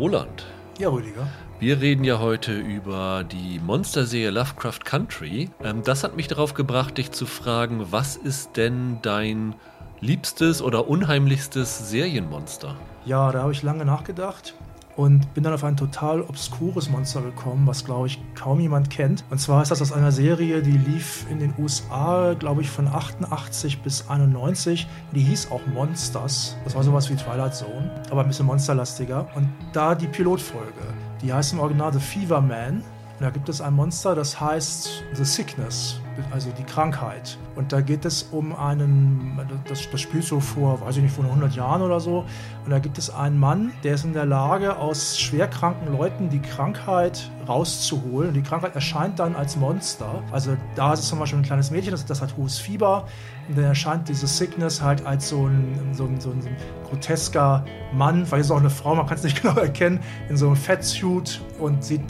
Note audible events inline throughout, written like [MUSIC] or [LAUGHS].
Roland. Ja, Rüdiger. Wir reden ja heute über die Monsterserie Lovecraft Country. Ähm, das hat mich darauf gebracht, dich zu fragen, was ist denn dein liebstes oder unheimlichstes Serienmonster? Ja, da habe ich lange nachgedacht und bin dann auf ein total obskures Monster gekommen, was glaube ich kaum jemand kennt. Und zwar ist das aus einer Serie, die lief in den USA, glaube ich, von 88 bis 91. Die hieß auch Monsters. Das war sowas wie Twilight Zone, aber ein bisschen monsterlastiger. Und da die Pilotfolge, die heißt im Original The Fever Man. Und da gibt es ein Monster, das heißt The Sickness also die Krankheit. Und da geht es um einen, das, das spielt so vor, weiß ich nicht, vor 100 Jahren oder so. Und da gibt es einen Mann, der ist in der Lage, aus schwerkranken Leuten die Krankheit rauszuholen. Und die Krankheit erscheint dann als Monster. Also da ist zum Beispiel ein kleines Mädchen, das, das hat hohes Fieber. Und dann erscheint diese Sickness halt als so ein, so ein, so ein, so ein grotesker Mann, ist es auch eine Frau, man kann es nicht [LAUGHS] genau erkennen, in so einem Fettsuit und sieht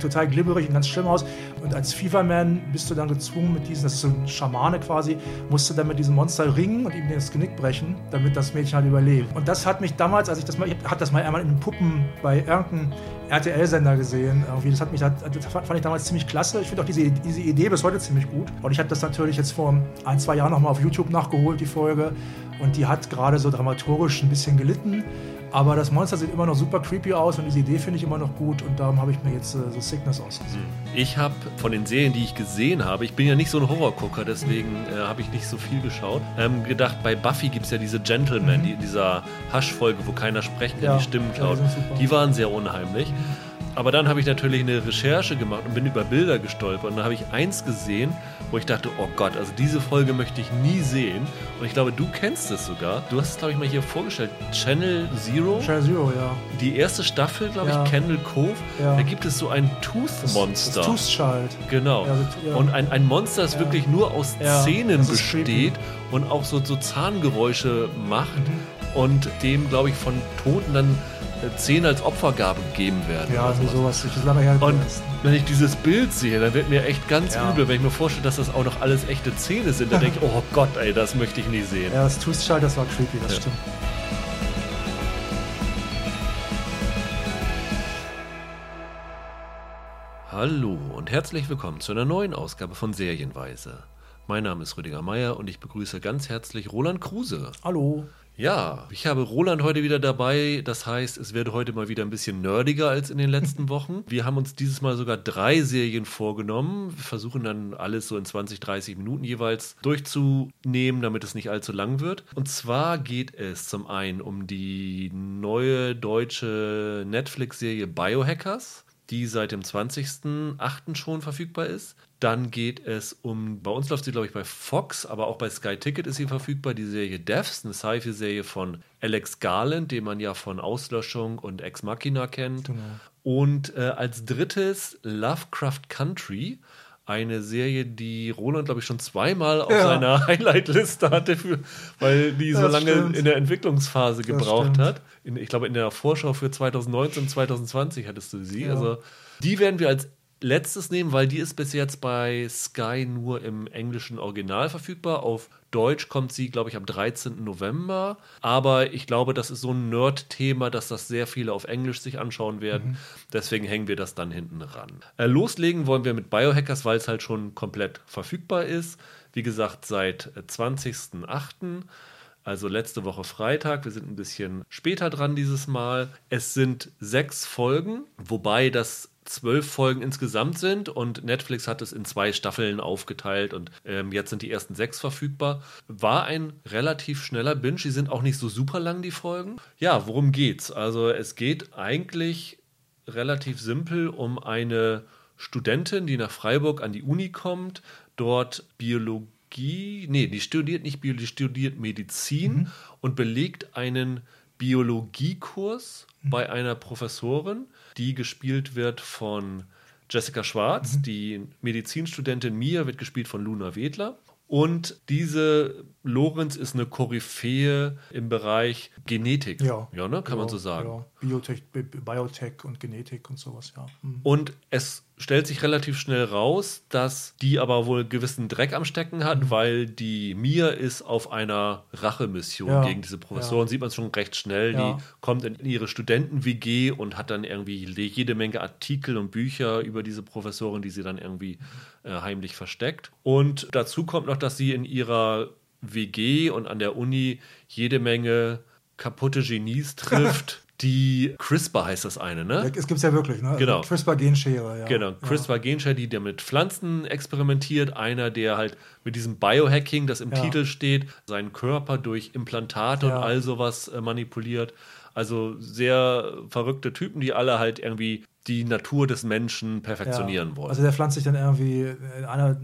total glibberig und ganz schlimm aus. Und als Feverman bist du dann gezwungen mit diesem, das ist so ein Schamane quasi, musst du dann mit diesem Monster ringen und ihm das Genick brechen, damit das Mädchen halt überlebt. Und das hat mich damals, als ich das mal, ich habe das mal einmal in Puppen bei irgendeinem RTL-Sender gesehen. Irgendwie. Das hat mich, das fand ich damals ziemlich klasse. Ich finde auch diese, diese Idee bis heute ziemlich gut. Und ich habe das natürlich jetzt vor ein, zwei Jahren nochmal auf YouTube nachgeholt, die Folge. Und die hat gerade so dramaturgisch ein bisschen gelitten. Aber das Monster sieht immer noch super creepy aus und diese Idee finde ich immer noch gut und darum habe ich mir jetzt äh, so Sickness ausgesucht. Ich habe von den Serien, die ich gesehen habe, ich bin ja nicht so ein Horrorgucker, deswegen äh, habe ich nicht so viel geschaut, ähm, gedacht, bei Buffy gibt es ja diese Gentlemen, mhm. die, dieser Hasch-Folge, wo keiner sprechen kann, ja, die Stimmen klaut. Ja, die, die waren sehr unheimlich. Aber dann habe ich natürlich eine Recherche gemacht und bin über Bilder gestolpert. Und da habe ich eins gesehen, wo ich dachte, oh Gott, also diese Folge möchte ich nie sehen. Und ich glaube, du kennst es sogar. Du hast es, glaube ich, mal hier vorgestellt. Channel Zero. Channel Zero, ja. Die erste Staffel, glaube ja. ich, Candle Cove. Ja. Da gibt es so ein Tooth-Monster. Das, das Tooth-Child. Genau. Ja, und ein, ein Monster, das wirklich nur aus Zähnen besteht und auch so, so Zahngeräusche macht. Mhm. Und dem, glaube ich, von Toten dann Zähne als Opfergabe gegeben werden. Ja, also sowas. Ich lange her Und wenn ich dieses Bild sehe, dann wird mir echt ganz ja. übel, wenn ich mir vorstelle, dass das auch noch alles echte Zähne sind. Dann denke ich, [LAUGHS] oh Gott, ey, das möchte ich nie sehen. Ja, das Toothschall, das war creepy, das ja. stimmt. Hallo und herzlich willkommen zu einer neuen Ausgabe von Serienweise. Mein Name ist Rüdiger Meier und ich begrüße ganz herzlich Roland Kruse. Hallo. Ja, ich habe Roland heute wieder dabei. Das heißt, es wird heute mal wieder ein bisschen nerdiger als in den letzten [LAUGHS] Wochen. Wir haben uns dieses Mal sogar drei Serien vorgenommen. Wir versuchen dann alles so in 20, 30 Minuten jeweils durchzunehmen, damit es nicht allzu lang wird. Und zwar geht es zum einen um die neue deutsche Netflix-Serie Biohackers die seit dem 20.08. schon verfügbar ist. Dann geht es um, bei uns läuft sie, glaube ich, bei Fox, aber auch bei Sky Ticket ist sie verfügbar, die Serie Devs, eine Sci-Fi-Serie von Alex Garland, den man ja von Auslöschung und Ex Machina kennt. Genau. Und äh, als drittes Lovecraft Country, eine Serie, die Roland, glaube ich, schon zweimal auf ja. seiner [LAUGHS] Highlight-Liste hatte, für, weil die so das lange stimmt. in der Entwicklungsphase gebraucht hat. In, ich glaube, in der Vorschau für 2019, 2020 hattest du sie. Ja. Also die werden wir als letztes nehmen, weil die ist bis jetzt bei Sky nur im englischen Original verfügbar. Auf Deutsch kommt sie, glaube ich, am 13. November. Aber ich glaube, das ist so ein Nerd-Thema, dass das sehr viele auf Englisch sich anschauen werden. Mhm. Deswegen hängen wir das dann hinten ran. Äh, loslegen wollen wir mit Biohackers, weil es halt schon komplett verfügbar ist. Wie gesagt, seit 20.08. Äh, also letzte Woche Freitag. Wir sind ein bisschen später dran dieses Mal. Es sind sechs Folgen, wobei das zwölf Folgen insgesamt sind und Netflix hat es in zwei Staffeln aufgeteilt und ähm, jetzt sind die ersten sechs verfügbar. War ein relativ schneller Binge. Die sind auch nicht so super lang, die Folgen. Ja, worum geht's? Also es geht eigentlich relativ simpel um eine Studentin, die nach Freiburg an die Uni kommt, dort Biologie, nee, die studiert nicht Biologie, die studiert Medizin mhm. und belegt einen Biologiekurs mhm. bei einer Professorin die gespielt wird von Jessica Schwarz. Mhm. Die Medizinstudentin Mia wird gespielt von Luna Wedler. Und diese Lorenz ist eine Koryphäe im Bereich Genetik. Ja, ja ne? kann ja, man so sagen. Ja. Biotech, Biotech und Genetik und sowas, ja. Mhm. Und es stellt sich relativ schnell raus, dass die aber wohl gewissen Dreck am Stecken hat, mhm. weil die Mia ist auf einer Rachemission ja. gegen diese Professoren. Ja. Sieht man schon recht schnell. Ja. Die kommt in ihre Studenten-WG und hat dann irgendwie jede Menge Artikel und Bücher über diese Professoren, die sie dann irgendwie äh, heimlich versteckt. Und dazu kommt noch, dass sie in ihrer WG und an der Uni jede Menge kaputte Genies trifft. [LAUGHS] die CRISPR heißt das eine, ne? Es gibt es ja wirklich, ne? Also genau. CRISPR-Genschere, ja. Genau, CRISPR-Genschere, die der mit Pflanzen experimentiert. Einer, der halt mit diesem Biohacking, das im ja. Titel steht, seinen Körper durch Implantate ja. und all sowas äh, manipuliert. Also sehr verrückte Typen, die alle halt irgendwie die Natur des Menschen perfektionieren ja. wollen. Also der pflanzt sich dann irgendwie in einer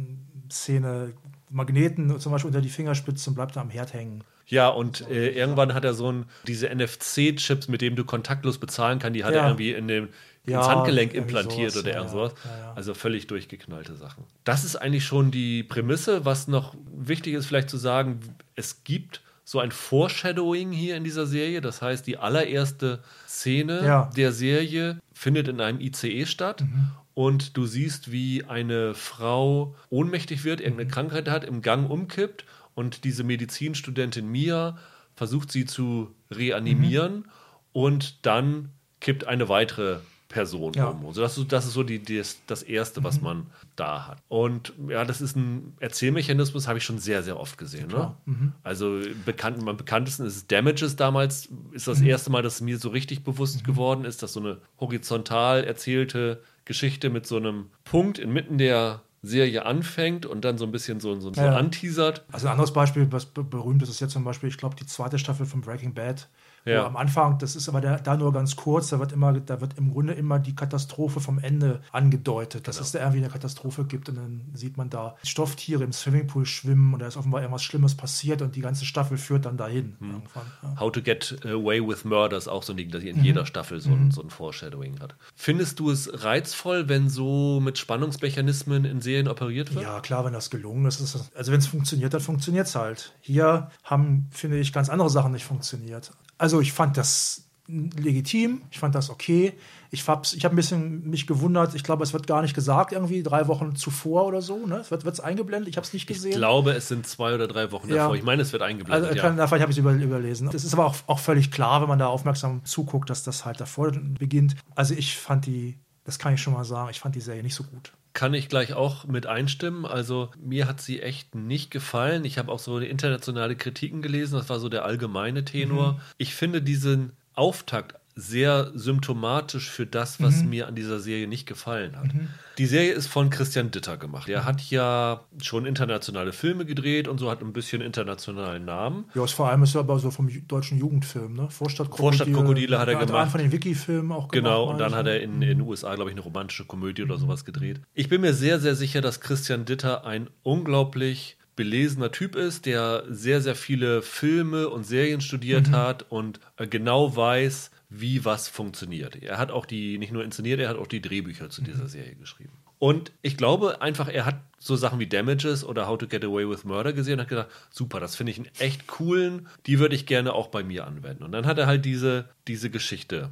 Szene Magneten zum Beispiel unter die Fingerspitzen und bleibt da am Herd hängen. Ja, und äh, irgendwann hat er so ein, diese NFC-Chips, mit denen du kontaktlos bezahlen kannst, die hat ja. er irgendwie in dem, ja, ins Handgelenk implantiert sowas, oder irgend sowas. Ja, also völlig durchgeknallte Sachen. Das ist eigentlich schon die Prämisse. Was noch wichtig ist, vielleicht zu sagen, es gibt so ein Foreshadowing hier in dieser Serie. Das heißt, die allererste Szene der Serie findet in einem ICE statt. Mhm und du siehst, wie eine Frau ohnmächtig wird, irgendeine mhm. Krankheit hat, im Gang umkippt und diese Medizinstudentin Mia versucht sie zu reanimieren mhm. und dann kippt eine weitere Person ja. um. Also das, ist, das ist so die, das, das Erste, was mhm. man da hat. Und ja, das ist ein Erzählmechanismus, habe ich schon sehr, sehr oft gesehen. Ne? Mhm. Also bekannt, am bekanntesten ist Damages damals, ist das mhm. erste Mal, dass es mir so richtig bewusst mhm. geworden ist, dass so eine horizontal erzählte Geschichte mit so einem Punkt inmitten der Serie anfängt und dann so ein bisschen so, so, so ja. anteasert. Also ein anderes Beispiel, was berühmt ist, ist jetzt zum Beispiel, ich glaube, die zweite Staffel von Breaking Bad ja. am Anfang, das ist aber da, da, nur ganz kurz, da wird immer, da wird im Grunde immer die Katastrophe vom Ende angedeutet, dass genau. es da irgendwie eine Katastrophe gibt und dann sieht man da Stofftiere im Swimmingpool schwimmen und da ist offenbar irgendwas Schlimmes passiert und die ganze Staffel führt dann dahin. Hm. Ja. How to Get Away with Murder ist auch so ein Ding, dass in mhm. jeder Staffel so, mhm. ein, so ein Foreshadowing hat. Findest du es reizvoll, wenn so mit Spannungsmechanismen in Serien operiert wird? Ja, klar, wenn das gelungen ist. ist also wenn es funktioniert, dann funktioniert es halt. Hier haben, finde ich, ganz andere Sachen nicht funktioniert. Also ich fand das legitim, ich fand das okay. Ich habe ich hab ein bisschen mich gewundert, ich glaube, es wird gar nicht gesagt, irgendwie drei Wochen zuvor oder so. Ne? Es wird es eingeblendet, ich habe es nicht gesehen. Ich glaube, es sind zwei oder drei Wochen davor. Ich meine, es wird eingeblendet. Also, kann, ja. Vielleicht habe ich es über, überlesen. Das ist aber auch, auch völlig klar, wenn man da aufmerksam zuguckt, dass das halt davor beginnt. Also ich fand die, das kann ich schon mal sagen, ich fand die Serie nicht so gut kann ich gleich auch mit einstimmen. Also mir hat sie echt nicht gefallen. Ich habe auch so internationale Kritiken gelesen. Das war so der allgemeine Tenor. Mhm. Ich finde diesen Auftakt sehr symptomatisch für das, was mhm. mir an dieser Serie nicht gefallen hat. Mhm. Die Serie ist von Christian Ditter gemacht. Er hat ja schon internationale Filme gedreht und so hat ein bisschen internationalen Namen. Ja, vor allem ist er aber so vom deutschen Jugendfilm, ne? Vorstadtkrokodile. Vorstadtkrokodile hat er gemacht. Einen von den Wiki-Filmen auch gemacht. Genau, und dann hat er in, den USA, glaube ich, eine romantische Komödie oder sowas gedreht. Ich bin mir sehr, sehr sicher, dass Christian Ditter ein unglaublich belesener Typ ist, der sehr, sehr viele Filme und Serien studiert mhm. hat und genau weiß, wie was funktioniert. Er hat auch die, nicht nur inszeniert, er hat auch die Drehbücher zu dieser mhm. Serie geschrieben. Und ich glaube einfach, er hat so Sachen wie Damages oder How to Get Away with Murder gesehen und hat gedacht, super, das finde ich einen echt coolen, die würde ich gerne auch bei mir anwenden. Und dann hat er halt diese, diese Geschichte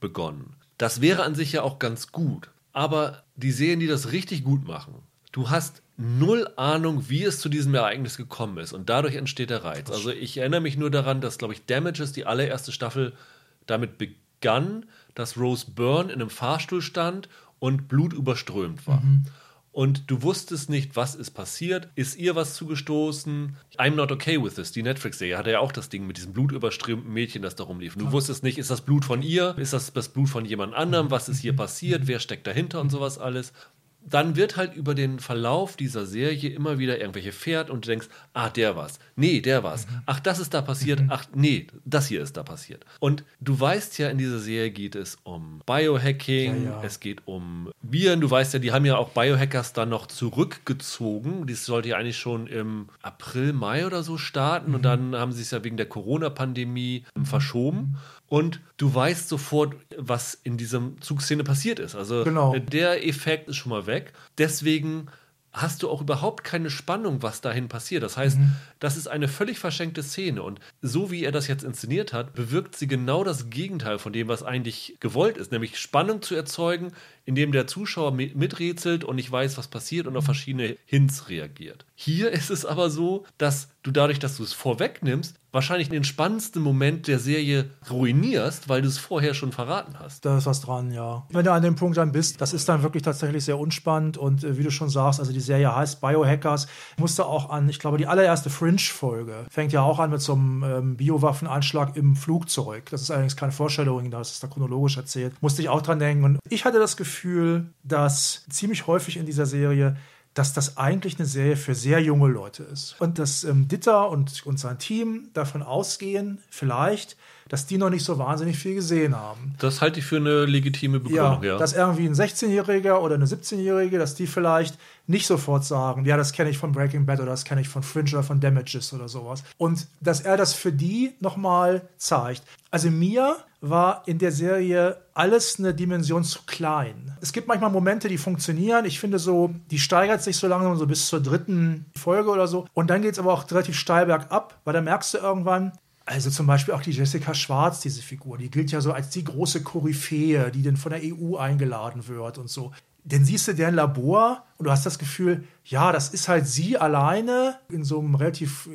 begonnen. Das wäre an sich ja auch ganz gut. Aber die Serien, die das richtig gut machen, du hast null Ahnung, wie es zu diesem Ereignis gekommen ist. Und dadurch entsteht der Reiz. Also ich erinnere mich nur daran, dass, glaube ich, Damages, die allererste Staffel, damit begann, dass Rose Byrne in einem Fahrstuhl stand und blutüberströmt war. Mhm. Und du wusstest nicht, was ist passiert. Ist ihr was zugestoßen? I'm not okay with this. Die Netflix-Serie hatte ja auch das Ding mit diesem blutüberströmten Mädchen, das da rumlief. Du wusstest nicht, ist das Blut von ihr? Ist das das Blut von jemand anderem? Was ist hier passiert? Wer steckt dahinter und sowas alles? Dann wird halt über den Verlauf dieser Serie immer wieder irgendwelche Pferd und du denkst, ah, der war's. Nee, der war's. Mhm. Ach, das ist da passiert. Mhm. Ach, nee, das hier ist da passiert. Und du weißt ja, in dieser Serie geht es um Biohacking, ja, ja. es geht um Viren. Du weißt ja, die haben ja auch Biohackers dann noch zurückgezogen. Das sollte ja eigentlich schon im April, Mai oder so starten. Mhm. Und dann haben sie es ja wegen der Corona-Pandemie mhm. verschoben und du weißt sofort, was in diesem Zugszene passiert ist. Also genau. der Effekt ist schon mal weg. Deswegen hast du auch überhaupt keine Spannung, was dahin passiert. Das heißt, mhm. das ist eine völlig verschenkte Szene. Und so wie er das jetzt inszeniert hat, bewirkt sie genau das Gegenteil von dem, was eigentlich gewollt ist, nämlich Spannung zu erzeugen, indem der Zuschauer miträtselt und nicht weiß, was passiert und auf verschiedene Hints reagiert. Hier ist es aber so, dass du dadurch, dass du es vorwegnimmst, wahrscheinlich den spannendsten Moment der Serie ruinierst, weil du es vorher schon verraten hast. Da ist was dran, ja. Wenn du an dem Punkt dann bist, das ist dann wirklich tatsächlich sehr unspannend und äh, wie du schon sagst, also die Serie heißt Biohackers, musste auch an, ich glaube, die allererste Fringe-Folge fängt ja auch an mit so einem ähm, Biowaffenanschlag im Flugzeug. Das ist allerdings keine Vorstellung, das ist da chronologisch erzählt. Musste ich auch dran denken und ich hatte das Gefühl, dass ziemlich häufig in dieser Serie dass das eigentlich eine Serie für sehr junge Leute ist. Und dass ähm, Ditter und, und sein Team davon ausgehen, vielleicht, dass die noch nicht so wahnsinnig viel gesehen haben. Das halte ich für eine legitime Begründung, ja. ja. Dass irgendwie ein 16-Jähriger oder eine 17-Jährige, dass die vielleicht nicht sofort sagen, ja, das kenne ich von Breaking Bad oder das kenne ich von Fringe oder von Damages oder sowas. Und dass er das für die nochmal zeigt. Also mir war in der Serie alles eine Dimension zu klein. Es gibt manchmal Momente, die funktionieren. Ich finde so, die steigert sich so langsam so bis zur dritten Folge oder so. Und dann geht es aber auch relativ steil bergab, weil da merkst du irgendwann, also zum Beispiel auch die Jessica Schwarz, diese Figur, die gilt ja so als die große Koryphäe, die dann von der EU eingeladen wird und so. Dann siehst du deren Labor und du hast das Gefühl, ja, das ist halt sie alleine in so einem relativ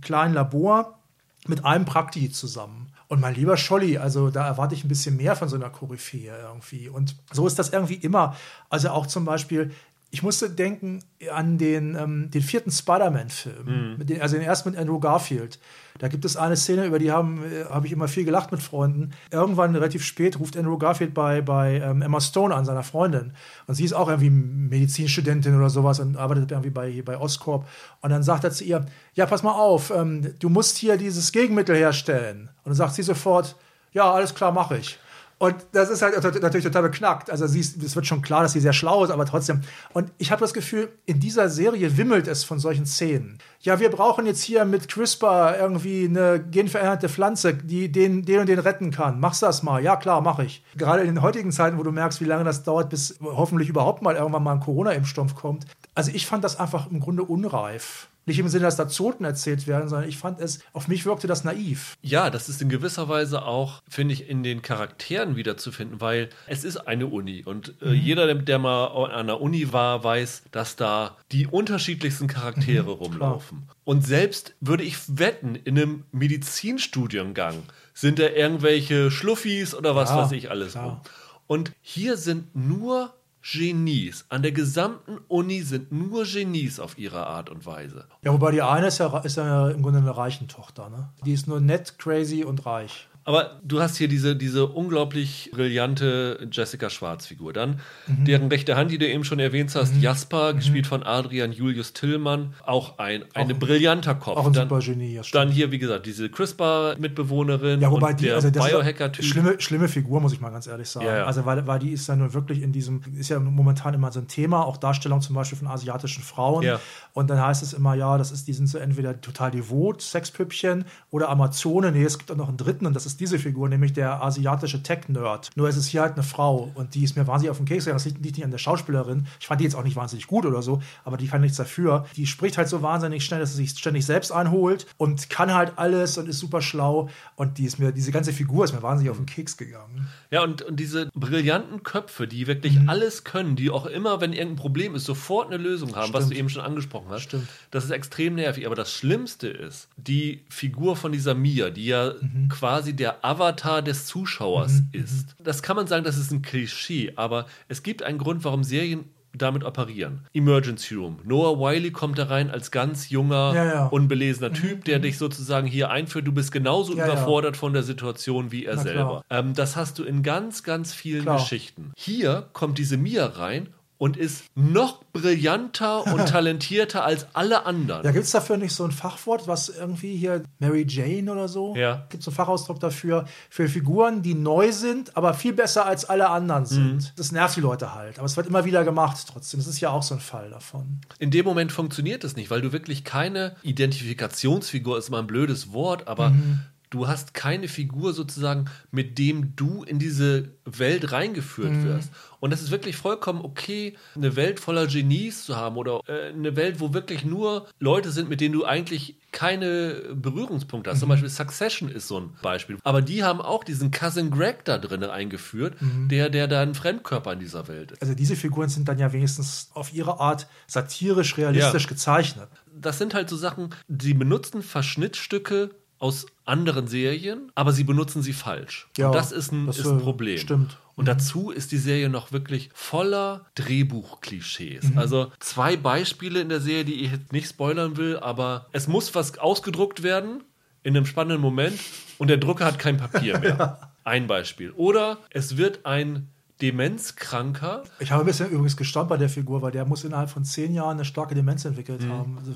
kleinen Labor mit einem Prakti zusammen. Und mein lieber Scholli, also da erwarte ich ein bisschen mehr von so einer Koryphäe irgendwie. Und so ist das irgendwie immer. Also auch zum Beispiel, ich musste denken an den, ähm, den vierten Spider-Man-Film, mhm. also den ersten mit Andrew Garfield. Da gibt es eine Szene, über die habe äh, hab ich immer viel gelacht mit Freunden. Irgendwann relativ spät ruft Andrew Garfield bei, bei ähm, Emma Stone an, seiner Freundin. Und sie ist auch irgendwie Medizinstudentin oder sowas und arbeitet irgendwie bei, bei Oscorp. Und dann sagt er zu ihr, ja, pass mal auf, ähm, du musst hier dieses Gegenmittel herstellen. Und dann sagt sie sofort, ja, alles klar, mache ich. Und das ist halt natürlich total beknackt. Also sie ist, es wird schon klar, dass sie sehr schlau ist, aber trotzdem. Und ich habe das Gefühl, in dieser Serie wimmelt es von solchen Szenen. Ja, wir brauchen jetzt hier mit CRISPR irgendwie eine genveränderte Pflanze, die den, den und den retten kann. Machst das mal? Ja, klar, mache ich. Gerade in den heutigen Zeiten, wo du merkst, wie lange das dauert, bis hoffentlich überhaupt mal irgendwann mal ein Corona-Impfstoff kommt. Also ich fand das einfach im Grunde unreif. Nicht im Sinne, dass da Zoten erzählt werden, sondern ich fand es, auf mich wirkte das naiv. Ja, das ist in gewisser Weise auch, finde ich, in den Charakteren wiederzufinden, weil es ist eine Uni und äh, mhm. jeder, der mal an der Uni war, weiß, dass da die unterschiedlichsten Charaktere mhm, rumlaufen. Klar. Und selbst würde ich wetten, in einem Medizinstudiengang sind da irgendwelche Schluffis oder was ja, weiß ich alles rum. Und hier sind nur Genies. An der gesamten Uni sind nur Genies auf ihre Art und Weise. Ja, wobei die eine ist ja, ist ja im Grunde eine reichen Tochter. Ne? Die ist nur nett, crazy und reich. Aber du hast hier diese, diese unglaublich brillante Jessica Schwarz-Figur. Dann mhm. deren rechte Hand, die du eben schon erwähnt hast, mhm. Jasper, mhm. gespielt von Adrian Julius Tillmann. Auch ein eine auch, brillanter Kopf. Auch ein dann, super Genie. Ja, dann hier, wie gesagt, diese CRISPR-Mitbewohnerin ja, wobei die, der also Biohacker-Typ. Schlimme, schlimme Figur, muss ich mal ganz ehrlich sagen. Ja, ja. Also, weil, weil die ist ja nun wirklich in diesem, ist ja momentan immer so ein Thema, auch Darstellung zum Beispiel von asiatischen Frauen. Ja. Und dann heißt es immer, ja, das ist, die sind so entweder total devot, Sexpüppchen oder Amazone. Nee, es gibt auch noch einen dritten und das ist diese Figur, nämlich der asiatische Tech-Nerd. Nur es ist hier halt eine Frau und die ist mir wahnsinnig auf den Keks gegangen. Das liegt nicht an der Schauspielerin. Ich fand die jetzt auch nicht wahnsinnig gut oder so, aber die kann nichts dafür. Die spricht halt so wahnsinnig schnell, dass sie sich ständig selbst einholt und kann halt alles und ist super schlau. Und die ist mir, diese ganze Figur ist mir wahnsinnig auf den Keks gegangen. Ja, und, und diese brillanten Köpfe, die wirklich mhm. alles können, die auch immer, wenn irgendein Problem ist, sofort eine Lösung haben, Stimmt. was du eben schon angesprochen hast. Stimmt. Das ist extrem nervig. Aber das Schlimmste ist, die Figur von dieser Mia, die ja mhm. quasi der der Avatar des Zuschauers mhm. ist. Das kann man sagen, das ist ein Klischee, aber es gibt einen Grund, warum Serien damit operieren. Emergency Room. Noah Wiley kommt da rein als ganz junger, ja, ja. unbelesener Typ, der mhm. dich sozusagen hier einführt. Du bist genauso ja, überfordert von der Situation wie er Na, selber. Ähm, das hast du in ganz, ganz vielen klar. Geschichten. Hier kommt diese Mia rein und ist noch brillanter und [LAUGHS] talentierter als alle anderen. Ja, gibt es dafür nicht so ein Fachwort, was irgendwie hier Mary Jane oder so? Ja. Gibt es einen Fachausdruck dafür, für Figuren, die neu sind, aber viel besser als alle anderen sind. Mhm. Das nervt die Leute halt, aber es wird immer wieder gemacht trotzdem. Das ist ja auch so ein Fall davon. In dem Moment funktioniert es nicht, weil du wirklich keine Identifikationsfigur ist immer ein blödes Wort, aber mhm du hast keine Figur sozusagen, mit dem du in diese Welt reingeführt Mhm. Und es ist wirklich vollkommen okay, eine Welt voller Genies zu haben oder äh, eine Welt, wo wirklich nur Leute sind, mit denen du eigentlich keine Berührungspunkte hast. Zum Beispiel Succession ist so ein Beispiel. Aber die haben auch diesen Cousin Greg da drin eingeführt, der, der da ein Fremdkörper in dieser Welt ist. Also diese Figuren sind dann ja wenigstens auf ihre Art satirisch, realistisch Ja. gezeichnet. das sind halt so Sachen, sie benutzen Verschnittstücke aus anderen Serien, aber sie benutzen sie falsch. Ja, und das ist ein, das, ist ein äh, Problem. stimmt. Und dazu ist die Serie noch wirklich voller Drehbuchklischees. Mhm. Also zwei Beispiele in der Serie, die ich jetzt nicht spoilern will, aber es muss was ausgedruckt werden in einem spannenden Moment und der Drucker hat kein Papier mehr. [LAUGHS] Ein Beispiel. Oder es wird ein Demenzkranker Ich habe ein bisschen übrigens gestaunt bei der Figur, weil der muss innerhalb von zehn Jahren eine starke Demenz entwickelt Mhm. haben. Also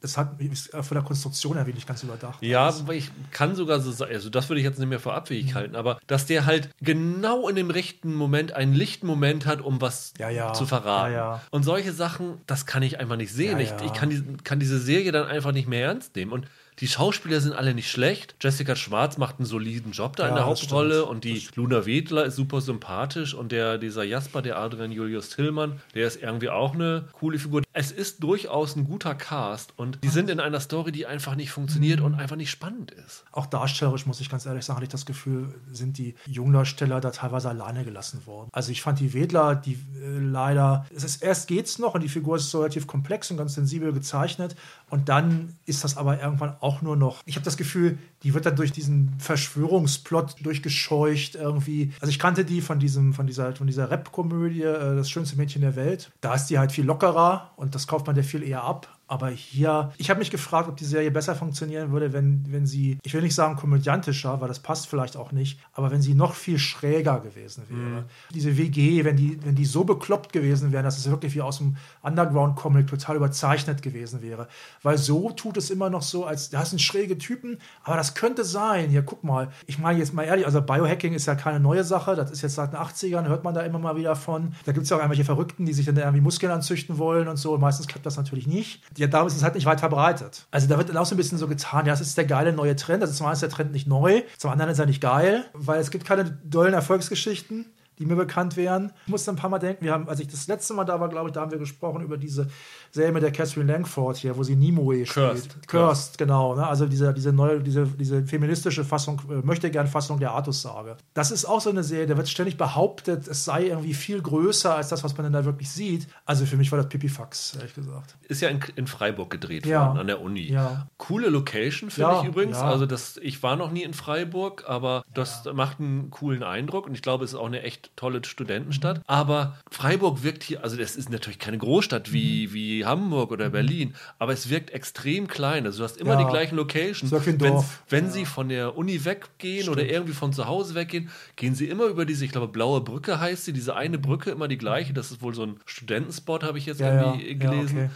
das hat von der Konstruktion her wirklich ganz überdacht. Ja, aber ich kann sogar so sagen, also das würde ich jetzt nicht mehr für abwegig halten, aber dass der halt genau in dem rechten Moment einen lichten Moment hat, um was Ja, ja. zu verraten. Ja. Und solche Sachen, das kann ich einfach nicht sehen. Ich ich kann, die, kann diese Serie dann einfach nicht mehr ernst nehmen. Und die Schauspieler sind alle nicht schlecht. Jessica Schwarz macht einen soliden Job da in Ja, der das Hauptrolle und die Luna Wedler ist super sympathisch und der, dieser Jasper, der Adrian Julius Tillmann, der ist irgendwie auch eine coole Figur. Es ist durchaus ein guter Cast und die sind in einer Story, die einfach nicht funktioniert Mhm. und einfach nicht spannend ist. Auch darstellerisch, muss ich ganz ehrlich sagen, hatte ich das Gefühl, sind die Jungdarsteller da teilweise alleine gelassen worden. Also ich fand die Wedler, die äh, leider, es ist, erst geht's noch und die Figur ist so relativ komplex und ganz sensibel gezeichnet und dann ist das aber irgendwann auch nur noch, ich habe das Gefühl, die wird dann durch diesen Verschwörungsplot durchgescheucht irgendwie. Also ich kannte die von diesem, von dieser, von dieser Rap-Komödie, äh, das schönste Mädchen der Welt. Da ist die halt viel lockerer und das kauft man der viel eher ab. Aber hier, ich habe mich gefragt, ob die Serie besser funktionieren würde, wenn, wenn sie, ich will nicht sagen komödiantischer, weil das passt vielleicht auch nicht, aber wenn sie noch viel schräger gewesen wäre. Diese WG, wenn die, wenn die so bekloppt gewesen wären, dass es wirklich wie aus dem Underground-Comic total überzeichnet gewesen wäre. Weil so tut es immer noch so, als da sind schräge Typen, aber das könnte sein. Hier, guck mal. Ich meine jetzt mal ehrlich, also Biohacking ist ja keine neue Sache, das ist jetzt seit den 80ern, hört man da immer mal wieder von. Da gibt es ja auch irgendwelche Verrückten, die sich dann irgendwie Muskeln anzüchten wollen und so. Meistens klappt das natürlich nicht. Ja, darum ist es halt nicht weit verbreitet. Also da wird dann auch so ein bisschen so getan, ja, das ist der geile neue Trend. Ist zum einen ist der Trend nicht neu, zum anderen ist er nicht geil, weil es gibt keine dollen Erfolgsgeschichten die mir bekannt wären. Ich musste ein paar Mal denken, wir haben, als ich das letzte Mal da war, glaube ich, da haben wir gesprochen über diese Serie mit der Catherine Langford hier, wo sie Nimue Cursed. spielt. Cursed, genau. Ne? Also diese, diese neue, diese, diese feministische Fassung, äh, möchte gern Fassung der Artus-Sage. Das ist auch so eine Serie, da wird ständig behauptet, es sei irgendwie viel größer als das, was man denn da wirklich sieht. Also für mich war das Pipifax, ehrlich gesagt. Ist ja in, in Freiburg gedreht Ja. worden, an der Uni. Ja. Coole Location, finde Ja, ich übrigens. ja. Also das, ich war noch nie in Freiburg, aber das macht einen coolen Eindruck und ich glaube, es ist auch eine echt tolle Studentenstadt. Aber Freiburg wirkt hier, also das ist natürlich keine Großstadt Mhm. wie, wie Hamburg oder Berlin, aber es wirkt extrem klein. Also du hast immer Ja. die gleichen Locations. Wenn, wenn sie von der Uni weggehen oder irgendwie von zu Hause weggehen, gehen sie immer über diese, ich glaube, blaue Brücke heißt sie, diese eine Brücke, immer die gleiche. Das ist wohl so ein Studentenspot, habe ich jetzt Ja, irgendwie ja. Ja, gelesen. okay.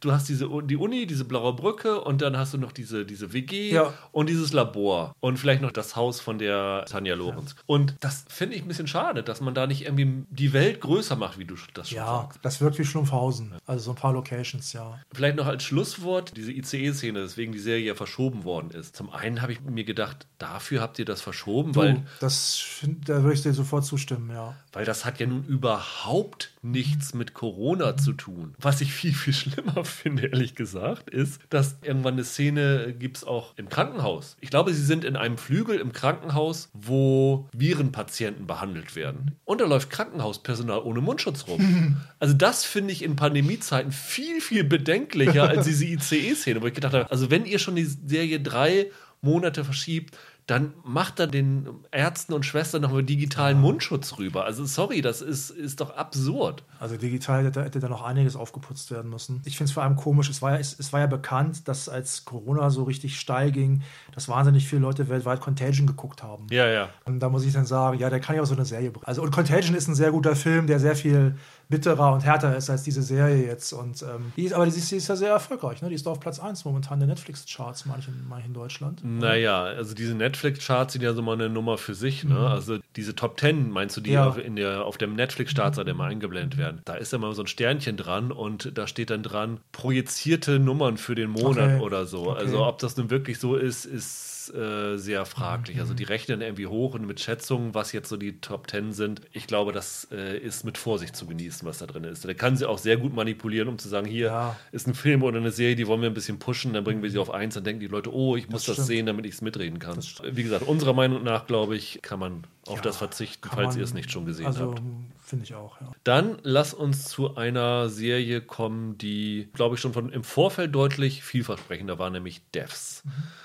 Du hast diese, die Uni, diese blaue Brücke und dann hast du noch diese, diese WG Ja. und dieses Labor und vielleicht noch das Haus von der Tanja Lorenz. Und das finde ich ein bisschen schade, dass man da nicht irgendwie die Welt größer macht, wie du das schon Ja, sagst. das wirkt wie Schlumpfhausen. Also so ein paar Locations, ja. Vielleicht noch als Schlusswort diese ICE-Szene, weswegen die Serie ja verschoben worden ist. Zum einen habe ich mir gedacht, dafür habt ihr das verschoben, Du, weil, das, da würde ich dir sofort zustimmen, ja. weil das hat ja nun überhaupt nichts mit Corona zu tun. Was ich viel, viel schlimmer [LAUGHS] finde, ehrlich gesagt, ist, dass irgendwann eine Szene gibt es auch im Krankenhaus. Ich glaube, sie sind in einem Flügel im Krankenhaus, wo Virenpatienten behandelt werden. Und da läuft Krankenhauspersonal ohne Mundschutz rum. [LAUGHS] Also das finde ich in Pandemiezeiten viel, viel bedenklicher als diese [LAUGHS] ICE-Szene, wo ich gedacht habe, also wenn ihr schon die Serie drei Monate verschiebt, dann macht er den Ärzten und Schwestern nochmal digitalen Mundschutz rüber. Also sorry, das ist, ist doch absurd. Also digital hätte, hätte da noch einiges aufgeputzt werden müssen. Ich finde es vor allem komisch, es war, ja, es, es war ja bekannt, dass als Corona so richtig steil ging, dass wahnsinnig viele Leute weltweit Contagion geguckt haben. Ja, ja. Und da muss ich dann sagen, ja, der kann ja auch so eine Serie bringen. Also und Contagion ist ein sehr guter Film, der sehr viel bitterer und härter ist als diese Serie jetzt. Und ähm, die ist, aber die ist, die ist ja sehr erfolgreich, ne? Die ist doch auf Platz 1 momentan der Netflix-Charts, manche, manche in Deutschland. Naja, also diese Netflix-Charts sind ja so mal eine Nummer für sich. Ne? Also diese Top Ten, meinst du, die Ja. auf, in der, auf dem Netflix-Startseite immer eingeblendet werden. Da ist ja mal so ein Sternchen dran und da steht dann dran, projizierte Nummern für den Monat Okay. oder so. Okay. Also ob das nun wirklich so ist, ist ist äh, sehr fraglich. Also die rechnen irgendwie hoch und mit Schätzungen, was jetzt so die Top Ten sind. Ich glaube, das äh, ist mit Vorsicht zu genießen, was da drin ist. Da kann sie auch sehr gut manipulieren, um zu sagen, hier Ja. ist ein Film oder eine Serie, die wollen wir ein bisschen pushen, dann bringen wir sie auf eins, dann denken die Leute, oh, ich muss das, stimmt. sehen, damit ich es mitreden kann. Das. Wie gesagt, unserer Meinung nach, glaube ich, kann man auf Ja, das verzichten, falls man- ihr es nicht schon gesehen also, habt. Finde ich auch, ja. Dann lass uns zu einer Serie kommen, die, glaube ich, schon von im Vorfeld deutlich vielversprechender war, nämlich Devs.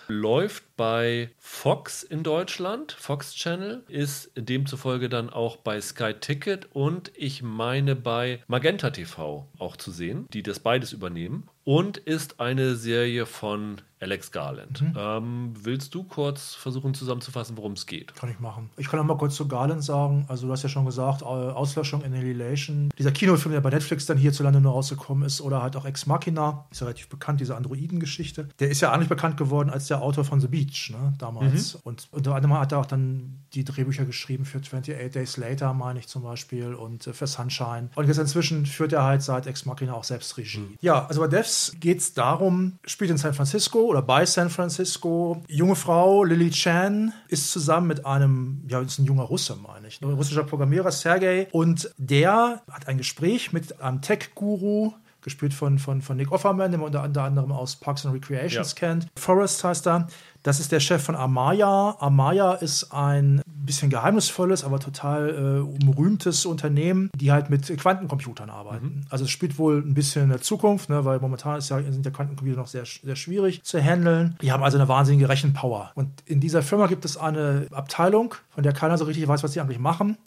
Läuft bei Fox in Deutschland, Fox Channel, ist demzufolge dann auch bei Sky Ticket und ich meine bei Magenta TV auch zu sehen, die das beides übernehmen. Und ist eine Serie von Alex Garland. Ähm, willst du kurz versuchen zusammenzufassen, worum es geht? Kann ich machen. Ich kann auch mal kurz zu Garland sagen. Also, du hast ja schon gesagt, Auslöschung, Annihilation. Dieser Kinofilm, der bei Netflix dann hierzulande nur rausgekommen ist, oder halt auch Ex Machina, ist ja relativ bekannt, diese Androiden-Geschichte. Der ist ja eigentlich bekannt geworden als der Autor von The Beach, ne, damals. Und unter anderem hat er auch dann die Drehbücher geschrieben für 28 Days Later, meine ich zum Beispiel, und äh, für Sunshine. Und jetzt inzwischen führt er halt seit Ex Machina auch selbst Regie. Ja, also bei Devs geht es darum, spielt in San Francisco oder bei San Francisco. Junge Frau, Lily Chan, ist zusammen mit einem, ja, ist ein junger Russe, meine ich, ein russischer Programmierer, Sergei. Und der hat ein Gespräch mit einem Tech-Guru, gespielt von, von, von Nick Offerman, den man unter, unter anderem aus Parks and Recreations Ja. kennt. Forrest heißt er. Das ist der Chef von Amaya. Amaya ist ein bisschen geheimnisvolles, aber total äh, umrühmtes Unternehmen, die halt mit Quantencomputern arbeiten. Also es spielt wohl ein bisschen in der Zukunft, ne, weil momentan ja, sind ja Quantencomputer noch sehr, sehr schwierig zu handeln. Die haben also eine wahnsinnige Rechenpower. Und in dieser Firma gibt es eine Abteilung, von der keiner so richtig weiß, was die eigentlich machen.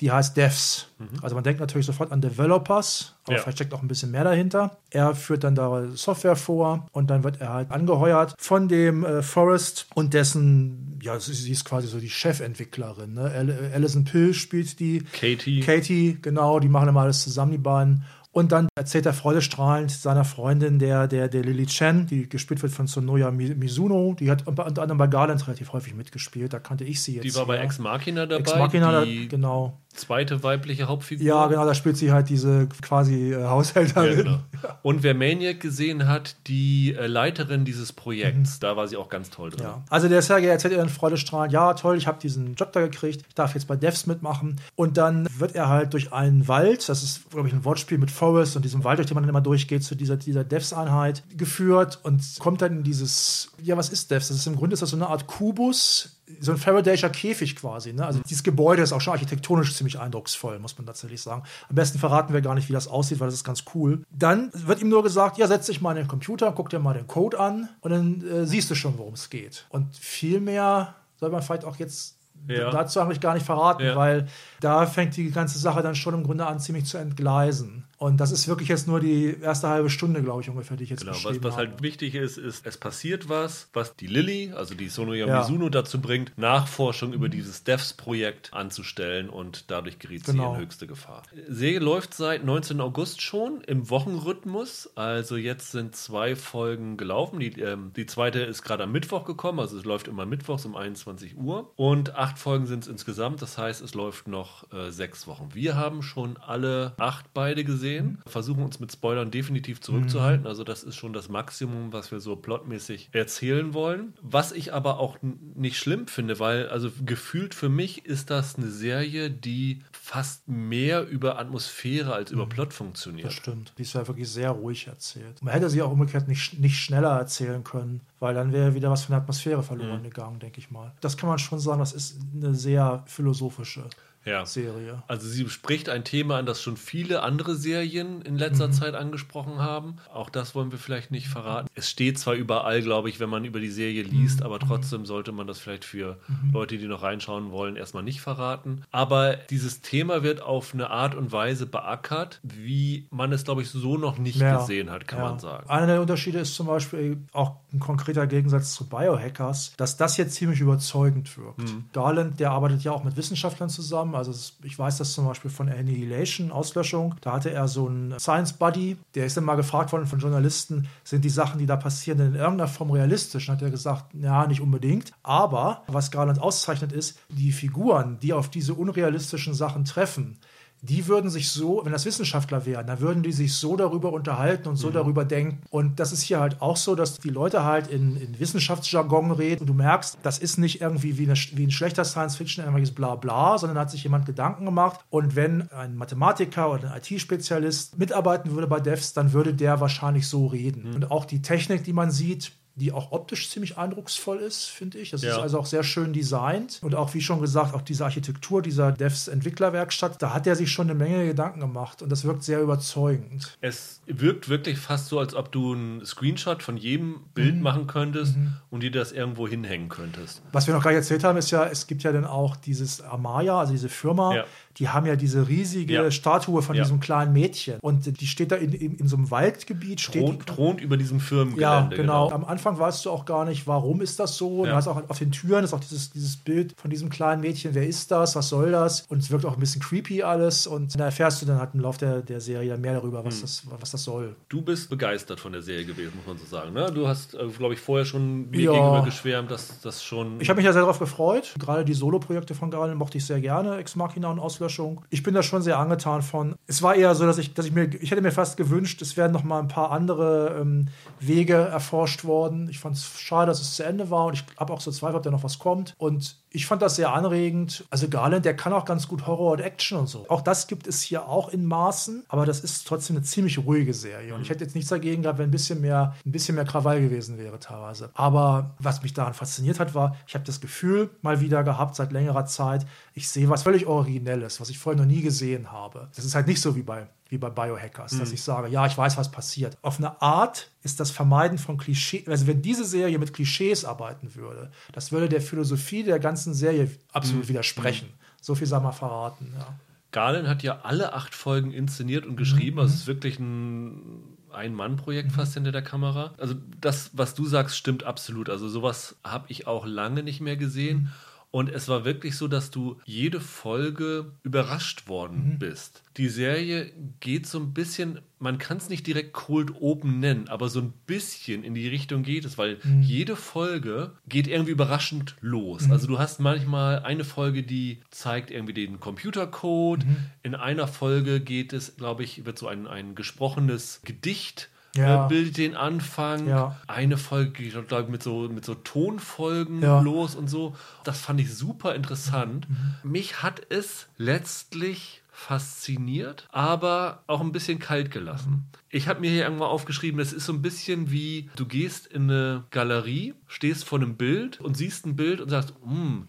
Die heißt Devs. Also man denkt natürlich sofort an Developers, aber Ja. vielleicht steckt auch ein bisschen mehr dahinter. Er führt dann da Software vor und dann wird er halt angeheuert von dem äh, Forrest und dessen, ja, sie ist quasi so die Chefentwicklerin. Ne? Al- Alison Pill spielt die. Katie. Katie, genau, die machen immer alles zusammen, die beiden. Und dann erzählt er freudestrahlend seiner Freundin, der, der, der Lily Chen, die gespielt wird von Sonoya Mi- Mizuno. Die hat unter anderem bei Garland relativ häufig mitgespielt. Da kannte ich sie jetzt. Die war bei. Ex Machina dabei. Ex Machina, die genau. Zweite weibliche Hauptfigur. Ja, genau, da spielt sie halt diese quasi äh, Haushälterin. Ja, genau. [LAUGHS] Und wer Maniac gesehen hat, die äh, Leiterin dieses Projekts, da war sie auch ganz toll drin. Mhm. Ja. Also der Sergei erzählt ihr dann freudestrahlend, ja toll, ich habe diesen Job da gekriegt, ich darf jetzt bei Devs mitmachen. Und dann wird er halt durch einen Wald, das ist, glaube ich, ein Wortspiel mit Forest und diesem Wald, durch den man dann immer durchgeht, zu dieser, dieser Devs-Einheit geführt und kommt dann in dieses, ja, was ist Devs? Das ist im Grunde ist das so eine Art Kubus, so ein Faraday'scher Käfig quasi. Ne? Also dieses Gebäude ist auch schon architektonisch ziemlich eindrucksvoll, muss man tatsächlich sagen. Am besten verraten wir gar nicht, wie das aussieht, weil das ist ganz cool. Dann wird ihm nur gesagt, ja, setz dich mal in den Computer, guck dir mal den Code an und dann äh, siehst du schon, worum es geht. Und viel mehr soll man vielleicht auch jetzt Ja. dazu eigentlich gar nicht verraten, Ja. weil da fängt die ganze Sache dann schon im Grunde an, ziemlich zu entgleisen. Und das ist wirklich jetzt nur die erste halbe Stunde, glaube ich, ungefähr, die ich jetzt Genau, was, beschrieben was habe. halt wichtig ist, ist, es passiert was, was die Lilly, also die Sonoya Ja. Mizuno, dazu bringt, Nachforschung über dieses Devs-Projekt anzustellen und dadurch gerät Genau. sie in höchste Gefahr. Serie läuft seit 19. August schon im Wochenrhythmus, also jetzt sind zwei Folgen gelaufen. Die, ähm, die zweite ist gerade am Mittwoch gekommen, also es läuft immer mittwochs um 21 Uhr und acht Folgen sind es insgesamt, das heißt, es läuft noch äh, sechs Wochen. Wir haben schon alle acht beide gesehen, versuchen uns mit Spoilern definitiv zurückzuhalten, also das ist schon das Maximum, was wir so plotmäßig erzählen wollen. Was ich aber auch nicht schlimm finde, weil also gefühlt für mich ist das eine Serie, die fast mehr über Atmosphäre als über Plot funktioniert. Das stimmt. Die ist ja wirklich sehr ruhig erzählt. Man hätte sie auch umgekehrt nicht, nicht schneller erzählen können, weil dann wäre wieder was von der Atmosphäre verloren gegangen, denke ich mal. Das kann man schon sagen, das ist eine sehr philosophische Ja. Serie. Also sie bespricht ein Thema an, das schon viele andere Serien in letzter Zeit angesprochen haben. Auch das wollen wir vielleicht nicht verraten. Es steht zwar überall, glaube ich, wenn man über die Serie liest, aber trotzdem sollte man das vielleicht für Leute, die noch reinschauen wollen, erstmal nicht verraten. Aber dieses Thema wird auf eine Art und Weise beackert, wie man es, glaube ich, so noch nicht Ja, gesehen hat, kann ja. man sagen. Einer der Unterschiede ist zum Beispiel auch ein konkreter Gegensatz zu Biohackers, dass das jetzt ziemlich überzeugend wirkt. Mhm. Garland, der arbeitet ja auch mit Wissenschaftlern zusammen. Also ich weiß das zum Beispiel von Annihilation, Auslöschung. Da hatte er so einen Science Buddy, der ist dann mal gefragt worden von Journalisten, sind die Sachen, die da passieren, in irgendeiner Form realistisch? Und hat er gesagt, ja, nicht unbedingt. Aber was Garland auszeichnet ist, die Figuren, die auf diese unrealistischen Sachen treffen, die würden sich so, wenn das Wissenschaftler wären, dann würden die sich so darüber unterhalten und so mhm. darüber denken. Und das ist hier halt auch so, dass die Leute halt in, in Wissenschaftsjargon reden und du merkst, das ist nicht irgendwie wie, eine, wie ein schlechter Science-Fiction, irgendwelches Blabla, sondern hat sich jemand Gedanken gemacht. Und wenn ein Mathematiker oder ein IT-Spezialist mitarbeiten würde bei Devs, dann würde der wahrscheinlich so reden. Mhm. Und auch die Technik, die man sieht, die auch optisch ziemlich eindrucksvoll ist, finde ich. Das ja. ist also auch sehr schön designt. Und auch, wie schon gesagt, auch diese Architektur dieser Devs Entwicklerwerkstatt, da hat er sich schon eine Menge Gedanken gemacht und das wirkt sehr überzeugend. Es wirkt wirklich fast so, als ob du einen Screenshot von jedem Bild mhm. machen könntest mhm. und dir das irgendwo hinhängen könntest. Was wir noch gar nicht erzählt haben, ist ja, es gibt ja dann auch dieses Amaya, also diese Firma, ja die haben ja diese riesige ja. Statue von ja. diesem kleinen Mädchen. Und die steht da in, in, in so einem Waldgebiet. Steht thront, über diesem Firmengelände. Ja, genau. genau. Am Anfang weißt du auch gar nicht, warum ist das so. Ja. Du hast auch auf den Türen ist auch dieses, dieses Bild von diesem kleinen Mädchen. Wer ist das? Was soll das? Und es wirkt auch ein bisschen creepy alles. Und da erfährst du dann halt im Laufe der, der Serie mehr darüber, was, hm. das, was das soll. Du bist begeistert von der Serie gewesen, muss man so sagen. Ne? Du hast, äh, glaube ich, vorher schon mir gegenüber geschwärmt, dass das schon. Ich habe mich ja sehr darauf gefreut. Gerade die Solo-Projekte von Galen mochte ich sehr gerne. Ex Machina und Auslöschung. Ich bin da schon sehr angetan von. Es war eher so, dass ich, dass ich mir, ich hätte mir fast gewünscht, es wären noch mal ein paar andere ähm, Wege erforscht worden. Ich fand es schade, dass es zu Ende war und ich habe auch so Zweifel, ob da noch was kommt. Und ich fand das sehr anregend. Also Garland, der kann auch ganz gut Horror und Action und so. Auch das gibt es hier auch in Maßen, aber das ist trotzdem eine ziemlich ruhige Serie. Und ich hätte jetzt nichts dagegen gehabt, wenn ein bisschen mehr, ein bisschen mehr Krawall gewesen wäre teilweise. Aber was mich daran fasziniert hat, war, ich habe das Gefühl mal wieder gehabt seit längerer Zeit, ich sehe was völlig Originelles, was ich vorher noch nie gesehen habe. Das ist halt nicht so wie bei wie bei Biohackers, mhm. dass ich sage, ja, ich weiß, was passiert. Auf eine Art ist das Vermeiden von Klischees, also wenn diese Serie mit Klischees arbeiten würde, das würde der Philosophie der ganzen Serie absolut mhm. widersprechen. So viel sagen wir verraten, ja. Galen hat ja alle acht Folgen inszeniert und geschrieben. Mhm. Also es ist wirklich ein Ein-Mann-Projekt mhm. fast hinter der Kamera. Also das, was du sagst, stimmt absolut. Also sowas habe ich auch lange nicht mehr gesehen. Und es war wirklich so, dass du jede Folge überrascht worden mhm. bist. Die Serie geht so ein bisschen, man kann es nicht direkt Cold Open nennen, aber so ein bisschen in die Richtung geht es, weil mhm. jede Folge geht irgendwie überraschend los. Mhm. Also du hast manchmal eine Folge, die zeigt irgendwie den Computercode. Mhm. In einer Folge geht es, glaube ich, wird so ein, ein gesprochenes Gedicht ja. äh, bildet den Anfang. Ja. Eine Folge geht, glaube ich, mit so, mit so Tonfolgen ja. los und so. Das fand ich super interessant. Mhm. Mich hat es letztlich fasziniert, aber auch ein bisschen kalt gelassen. Ich habe mir hier irgendwann aufgeschrieben, es ist so ein bisschen wie, du gehst in eine Galerie, stehst vor einem Bild und siehst ein Bild und sagst, hm,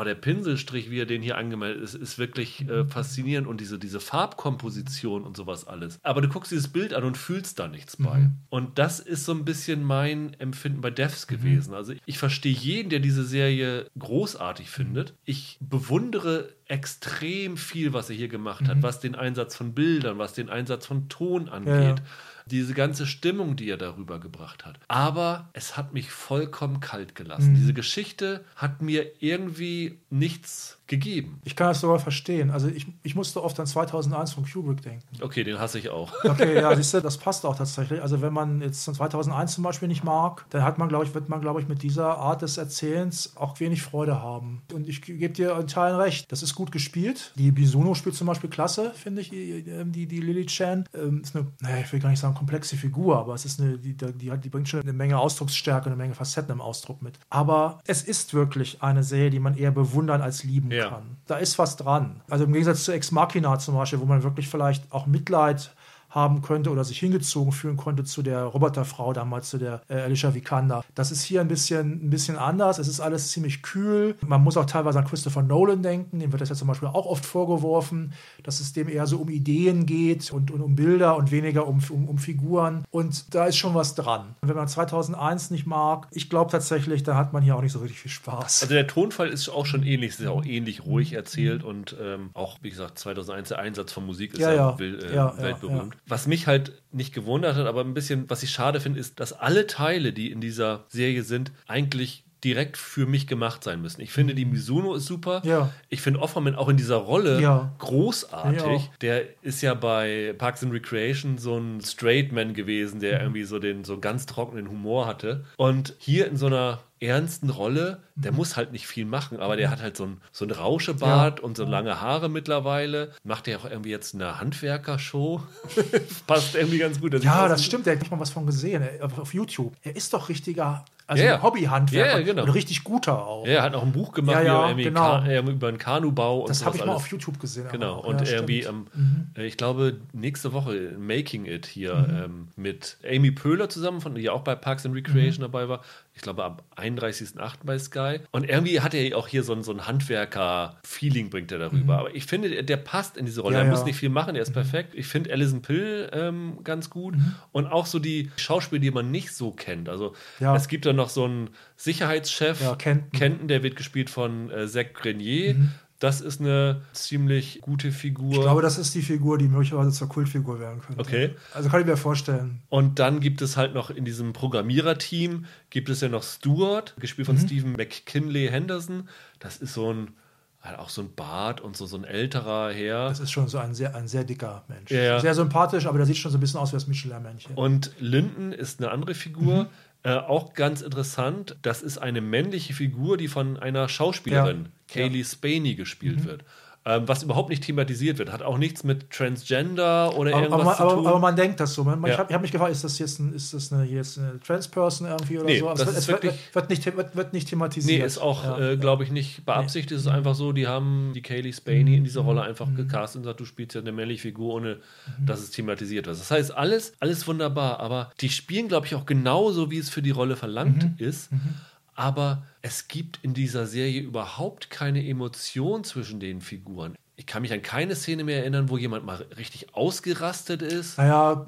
Oh, der Pinselstrich, wie er den hier angemeldet ist, ist wirklich äh, faszinierend und diese, diese Farbkomposition und sowas alles. Aber du guckst dieses Bild an und fühlst da nichts mhm. bei. Und das ist so ein bisschen mein Empfinden bei Devs mhm. gewesen. Also ich verstehe jeden, der diese Serie großartig findet. Ich bewundere extrem viel, was er hier gemacht mhm. hat, was den Einsatz von Bildern, was den Einsatz von Ton angeht. Ja diese ganze Stimmung, die er darüber gebracht hat. Aber es hat mich vollkommen kalt gelassen. Mhm. Diese Geschichte hat mir irgendwie nichts gegeben. Ich kann das sogar verstehen. Also ich, ich musste oft an 2001 von Kubrick denken. Okay, den hasse ich auch. Okay, [LAUGHS] ja, siehst du, das passt auch tatsächlich. Also wenn man jetzt 2001 zum Beispiel nicht mag, dann hat man, glaube ich, wird man, glaube ich, mit dieser Art des Erzählens auch wenig Freude haben. Und ich gebe dir in Teilen recht. Das ist gut gespielt. Die Bisuno spielt zum Beispiel klasse, finde ich, die, die Lily Chan. Ähm, ist eine, naja, ich will gar nicht sagen komplexe Figur, aber es ist eine, die, die, die bringt schon eine Menge Ausdrucksstärke, eine Menge Facetten im Ausdruck mit. Aber es ist wirklich eine Serie, die man eher bewundern als lieben ja. Kann. Da ist was dran. Also im Gegensatz zu Ex Machina zum Beispiel, wo man wirklich vielleicht auch Mitleid haben könnte oder sich hingezogen fühlen konnte zu der Roboterfrau damals, zu der äh, Alicia Vikander. Das ist hier ein bisschen, ein bisschen anders. Es ist alles ziemlich kühl. Man muss auch teilweise an Christopher Nolan denken. Dem wird das ja zum Beispiel auch oft vorgeworfen, dass es dem eher so um Ideen geht und, und um Bilder und weniger um, um, um Figuren. Und da ist schon was dran. Und wenn man 2001 nicht mag, ich glaube tatsächlich, da hat man hier auch nicht so richtig viel Spaß. Also der Tonfall ist auch schon ähnlich. Es ist auch ähnlich ruhig erzählt und ähm, auch, wie gesagt, 2001 der Einsatz von Musik ist ja, ja, ja, will, äh, ja weltberühmt. Was mich halt nicht gewundert hat, aber ein bisschen, was ich schade finde, ist, dass alle Teile, die in dieser Serie sind, eigentlich direkt für mich gemacht sein müssen. Ich finde, die Mizuno ist super. Ja. Ich finde Offerman auch in dieser Rolle Ja. großartig. Ja. Der ist ja bei Parks and Recreation so ein Straight Man gewesen, Mhm. der irgendwie so den so ganz trockenen Humor hatte. Und hier in so einer ernsten Rolle, der Mhm. muss halt nicht viel machen, aber der hat halt so ein, so ein Rauschebart und so lange Haare mittlerweile. Macht ja auch irgendwie jetzt eine Handwerkershow. [LAUGHS] Passt irgendwie ganz gut. Der sieht Ja, das stimmt, da hätte ich mal was von gesehen, äh, auf YouTube. Er ist doch richtiger, also Ja, ja. Hobbyhandwerker Ja, ja, genau. und richtig guter auch. Ja, er hat auch ein Buch gemacht Ja, genau. Äh, über einen Kanubau und das habe ich mal alles. auf YouTube gesehen. Genau, und irgendwie, stimmt. Mhm. ähm, äh, ich glaube, nächste Woche Making It hier ähm, mit Amy Pöhler zusammen, von, die auch bei Parks and Recreation Mhm. dabei war. Ich glaube, am 31.08. bei Sky. Und irgendwie hat er auch hier so ein, so ein Handwerker-Feeling, bringt er darüber. Aber ich finde, der- passt in diese Rolle. Mhm. Ja, er muss ja. nicht viel machen, er ist perfekt. Ich finde Alison Pill ähm, ganz gut. Und auch so die Schauspieler, die man nicht so kennt. Also Ja. es gibt da noch so einen Sicherheitschef, Ja, Kenton. Kenton, der wird gespielt von äh, Zach Grenier. Das ist eine ziemlich gute Figur. Ich glaube, das ist die Figur, die möglicherweise zur Kultfigur werden könnte. Okay. Also kann ich mir vorstellen. Und dann gibt es halt noch in diesem Programmiererteam, gibt es ja noch Stuart, gespielt von Stephen McKinley Henderson. Das ist so ein, halt auch so ein Bart und so, so ein älterer Herr. Das ist schon so ein sehr, ein sehr dicker Mensch. Ja, ja. Sehr sympathisch, aber der sieht schon so ein bisschen aus wie das Michelin-Männchen. Und Linden ist eine andere Figur. Äh, auch ganz interessant, das ist eine männliche Figur, die von einer Schauspielerin, Ja. Kaylee Spaney, gespielt wird. Ähm, was überhaupt nicht thematisiert wird. Hat auch nichts mit Transgender oder Aber, irgendwas aber, man, zu aber, tun. aber man denkt das so. Man, Ja. Ich habe hab mich gefragt, ist das jetzt, ein, ist das eine, jetzt eine Trans-Person irgendwie oder Nee, so? Aber das es wird, ist es wird, wirklich- wird, nicht, wird, wird nicht thematisiert. Nee, ist auch, Ja. äh, glaube ich, nicht beabsichtigt. Es ist einfach so, die haben die Kaylee Spaney in dieser Rolle einfach gecastet und gesagt, du spielst ja eine männliche Figur, ohne dass es thematisiert wird. Das heißt, alles, alles wunderbar, aber die spielen, glaube ich, auch genauso, wie es für die Rolle verlangt ist. Aber es gibt in dieser Serie überhaupt keine Emotion zwischen den Figuren. Ich kann mich an keine Szene mehr erinnern, wo jemand mal richtig ausgerastet ist. Naja,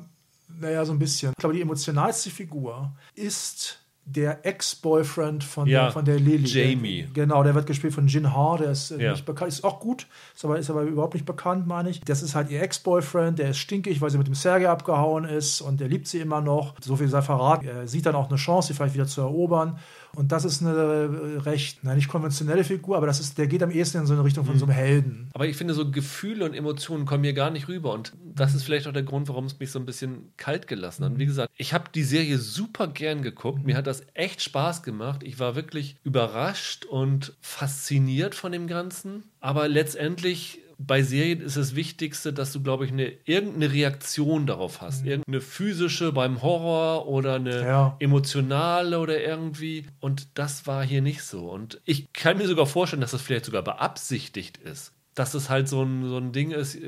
naja, so ein bisschen. Ich glaube, die emotionalste Figur ist der Ex-Boyfriend von, Ja, der, von der Lily. Jamie. Der, genau, der wird gespielt von Jin Ha, der ist äh, Ja. nicht bekannt, ist auch gut, ist aber, ist aber überhaupt nicht bekannt, meine ich. Das ist halt ihr Ex-Boyfriend, der ist stinkig, weil sie mit dem Sergei abgehauen ist und der liebt sie immer noch. So viel sei verraten. Er sieht dann auch eine Chance, sie vielleicht wieder zu erobern. Und das ist eine äh, recht, na, nicht konventionelle Figur, aber das ist, der geht am ehesten in so eine Richtung von so einem Helden. Aber ich finde, so Gefühle und Emotionen kommen mir gar nicht rüber. Und das ist vielleicht auch der Grund, warum es mich so ein bisschen kalt gelassen hat. Wie gesagt, ich habe die Serie super gern geguckt. Mir hat das echt Spaß gemacht. Ich war wirklich überrascht und fasziniert von dem Ganzen. Aber letztendlich bei Serien ist das Wichtigste, dass du, glaube ich, eine, irgendeine Reaktion darauf hast. Irgendeine physische beim Horror oder eine Ja. emotionale oder irgendwie. Und das war hier nicht so. Und ich kann mir sogar vorstellen, dass das vielleicht sogar beabsichtigt ist. Dass es halt so ein, so ein Ding ist,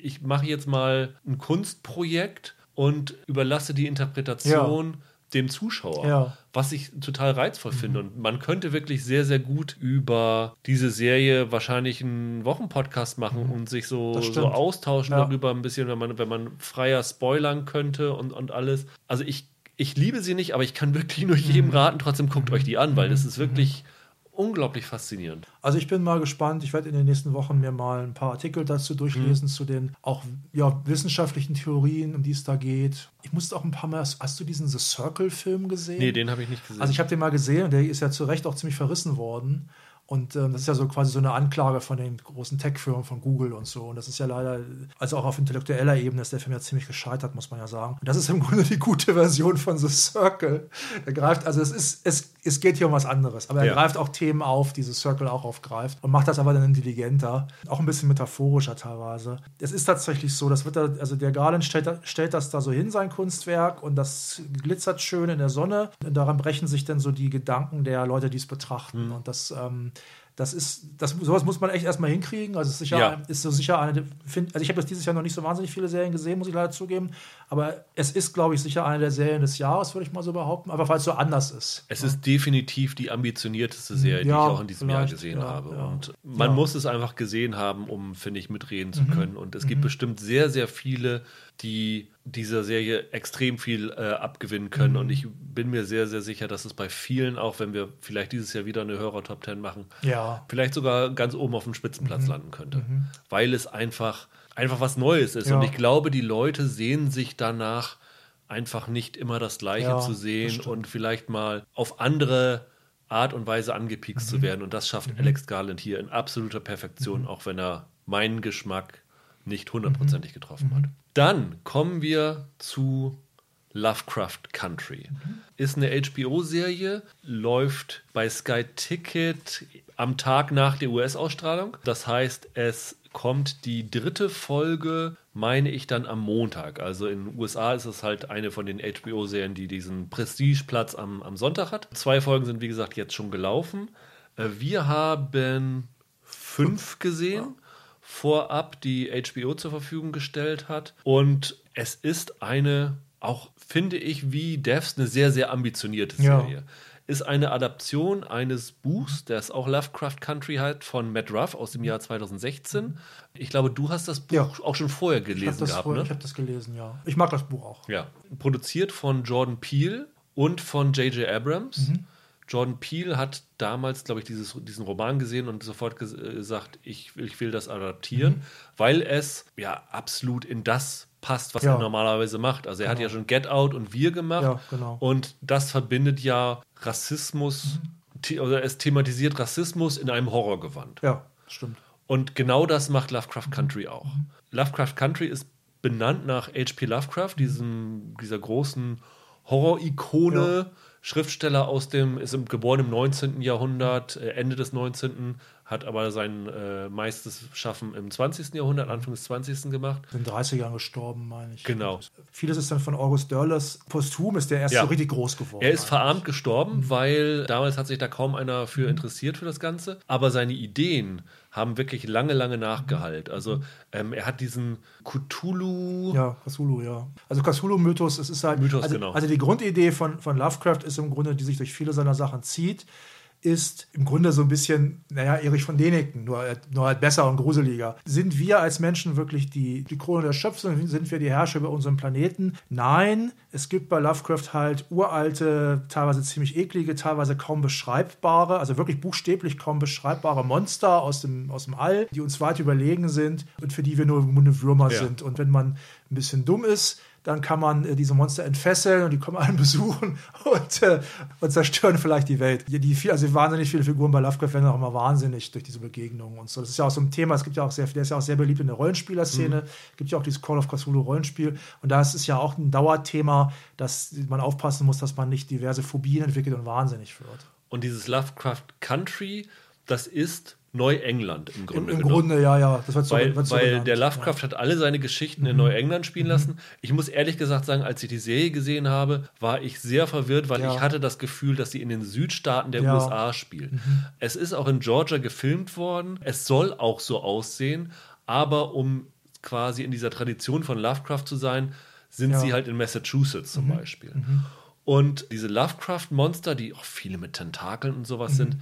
ich mache jetzt mal ein Kunstprojekt und überlasse die Interpretation dem Zuschauer. Ja. Was ich total reizvoll finde. Und man könnte wirklich sehr, sehr gut über diese Serie wahrscheinlich einen Wochenpodcast machen und sich so, so austauschen Ja. darüber ein bisschen, wenn man, wenn man freier spoilern könnte und, und alles. Also ich, ich liebe sie nicht, aber ich kann wirklich nur jedem raten, trotzdem guckt euch die an, weil das ist wirklich unglaublich faszinierend. Also ich bin mal gespannt. Ich werde in den nächsten Wochen mir mal ein paar Artikel dazu durchlesen, zu den auch ja, wissenschaftlichen Theorien, um die es da geht. Ich musste auch ein paar Mal. Hast du diesen The Circle-Film gesehen? Nee, den habe ich nicht gesehen. Also ich habe den mal gesehen und der ist ja zu Recht auch ziemlich verrissen worden. Und ähm, das ist ja so quasi so eine Anklage von den großen Tech-Firmen von Google und so. Und das ist ja leider, also auch auf intellektueller Ebene ist der Film ja ziemlich gescheitert, muss man ja sagen. Und das ist im Grunde die gute Version von The Circle. Er greift, also es ist, es, es geht hier um was anderes, aber er Ja. greift auch Themen auf, die The Circle auch aufgreift und macht das aber dann intelligenter, auch ein bisschen metaphorischer teilweise. Es ist tatsächlich so, das wird da, also der Garland stellt, stellt das da so hin, sein Kunstwerk, und das glitzert schön in der Sonne. Und daran brechen sich dann so die Gedanken der Leute, die es betrachten. Und das, ähm, das ist, das, sowas muss man echt erstmal hinkriegen. Also ist sicher, Ja. ist so sicher eine, find, also ich habe jetzt dieses Jahr noch nicht so wahnsinnig viele Serien gesehen, muss ich leider zugeben. Aber es ist, glaube ich, sicher eine der Serien des Jahres, würde ich mal so behaupten, einfach weil es so anders ist. Es ist definitiv die ambitionierteste Serie, die Ja, ich auch in diesem Jahr gesehen ja, habe. ja. Und man Ja. Mhm. muss es einfach gesehen haben, um, finde ich, mitreden zu können. Und es gibt bestimmt sehr, sehr viele, die dieser Serie extrem viel äh, abgewinnen können. Mhm. Und ich bin mir sehr, sehr sicher, dass es bei vielen, auch wenn wir vielleicht dieses Jahr wieder eine Hörer-Top 10 machen, Ja. vielleicht sogar ganz oben auf dem Mhm. Spitzenplatz landen könnte. Weil es einfach, einfach was Neues ist. Ja. Und ich glaube, die Leute sehen sich danach, einfach nicht immer das Gleiche Ja, zu sehen und vielleicht mal auf andere Art und Weise angepiekst zu werden. Und das schafft Alex Garland hier in absoluter Perfektion, auch wenn er meinen Geschmack nicht hundertprozentig getroffen hat. Dann kommen wir zu Lovecraft Country. Ist eine HBO-Serie, läuft bei Sky Ticket am Tag nach der US-Ausstrahlung. Das heißt, es kommt die dritte Folge, meine ich, dann am Montag. Also in den USA ist es halt eine von den HBO-Serien, die diesen Prestigeplatz am, am Sonntag hat. Zwei Folgen sind, wie gesagt, jetzt schon gelaufen. Äh, Wir haben fünf gesehen vorab, die HBO zur Verfügung gestellt hat. Und es ist eine, auch finde ich, wie Devs, eine sehr, sehr ambitionierte Ja. Serie. Ist eine Adaption eines Buchs, das auch Lovecraft Country hat, von Matt Ruff aus dem Jahr 2016. Ich glaube, du hast das Buch Ja. auch schon vorher Ich habe gelesen das, gehabt, vorher- ne? ich hab das gelesen, ja. Ich mag das Buch auch. Ja. Produziert von Jordan Peele und von J.J. Abrams. Mhm. Jordan Peele hat damals, glaube ich, dieses, diesen Roman gesehen und sofort äh, gesagt, ich, will- ich will das adaptieren, Mhm. weil es ja absolut in das passt, was Ja. er normalerweise macht. Also er hat ja schon Get Out und Wir gemacht Ja, genau. und das verbindet ja Rassismus, the oder es thematisiert Rassismus in einem Horrorgewand. Ja, stimmt. Und genau das macht Lovecraft Country auch. Lovecraft Country ist benannt nach H.P. Lovecraft, diesem, dieser großen Horror-Ikone, Schriftsteller aus dem, ist im, geboren im 19. Jahrhundert, äh, Ende des 19., hat aber sein äh, meistes Schaffen im 20. Jahrhundert, Anfang des 20. gemacht. In den 30 Jahren gestorben, meine ich. Genau. Vieles ist dann von August Dörlers posthum, ist der erst Ja. so richtig groß geworden. Er ist eigentlich. verarmt gestorben, weil damals hat sich da kaum einer für interessiert für das Ganze. Aber seine Ideen haben wirklich lange, lange nachgehalt. Also ähm, er hat diesen Cthulhu. Ja, Cthulhu, ja. Also Cthulhu-Mythos, es ist halt. Mythos, also, genau. also die Grundidee von, von Lovecraft ist im Grunde, die sich durch viele seiner Sachen zieht, ist im Grunde so ein bisschen, naja, Erich von Däniken, nur, halt- nur halt besser und gruseliger. Sind wir als Menschen wirklich die, die Krone der Schöpfung? Sind wir die Herrscher über unseren Planeten? Nein, es gibt bei Lovecraft halt uralte, teilweise ziemlich eklige, teilweise kaum beschreibbare, also wirklich buchstäblich kaum beschreibbare Monster aus dem, aus dem All, die uns weit überlegen sind und für die wir nur im Grunde Würmer Ja. sind. Und wenn man ein bisschen dumm ist, dann kann man äh, diese Monster entfesseln und die kommen [LAUGHS] einen besuchen und, äh, und zerstören vielleicht die Welt. Die, die viel, also wahnsinnig viele Figuren bei Lovecraft werden auch immer wahnsinnig durch diese Begegnungen und so. Das ist ja auch so ein Thema, es gibt ja auch sehr, der ist ja auch sehr beliebt in der Rollenspielerszene, gibt ja auch dieses Call of Cthulhu Rollenspiel und da ist es ja auch ein Dauerthema, dass man aufpassen muss, dass man nicht diverse Phobien entwickelt und wahnsinnig wird. Und dieses Lovecraft Country, das ist Neuengland im Im, Grunde. im genommen. Grunde, ja, ja, das so, Weil, so weil der ja. Lovecraft hat alle seine Geschichten in Neuengland spielen lassen. Ich muss ehrlich gesagt sagen, als ich die Serie gesehen habe, war ich sehr verwirrt, weil Ja. ich hatte das Gefühl, dass sie in den Südstaaten der Ja. USA spielt. Es ist auch in Georgia gefilmt worden. Es soll auch so aussehen, aber um quasi in dieser Tradition von Lovecraft zu sein, sind Ja. sie halt in Massachusetts zum Beispiel. Und diese Lovecraft-Monster, die auch viele mit Tentakeln und sowas sind,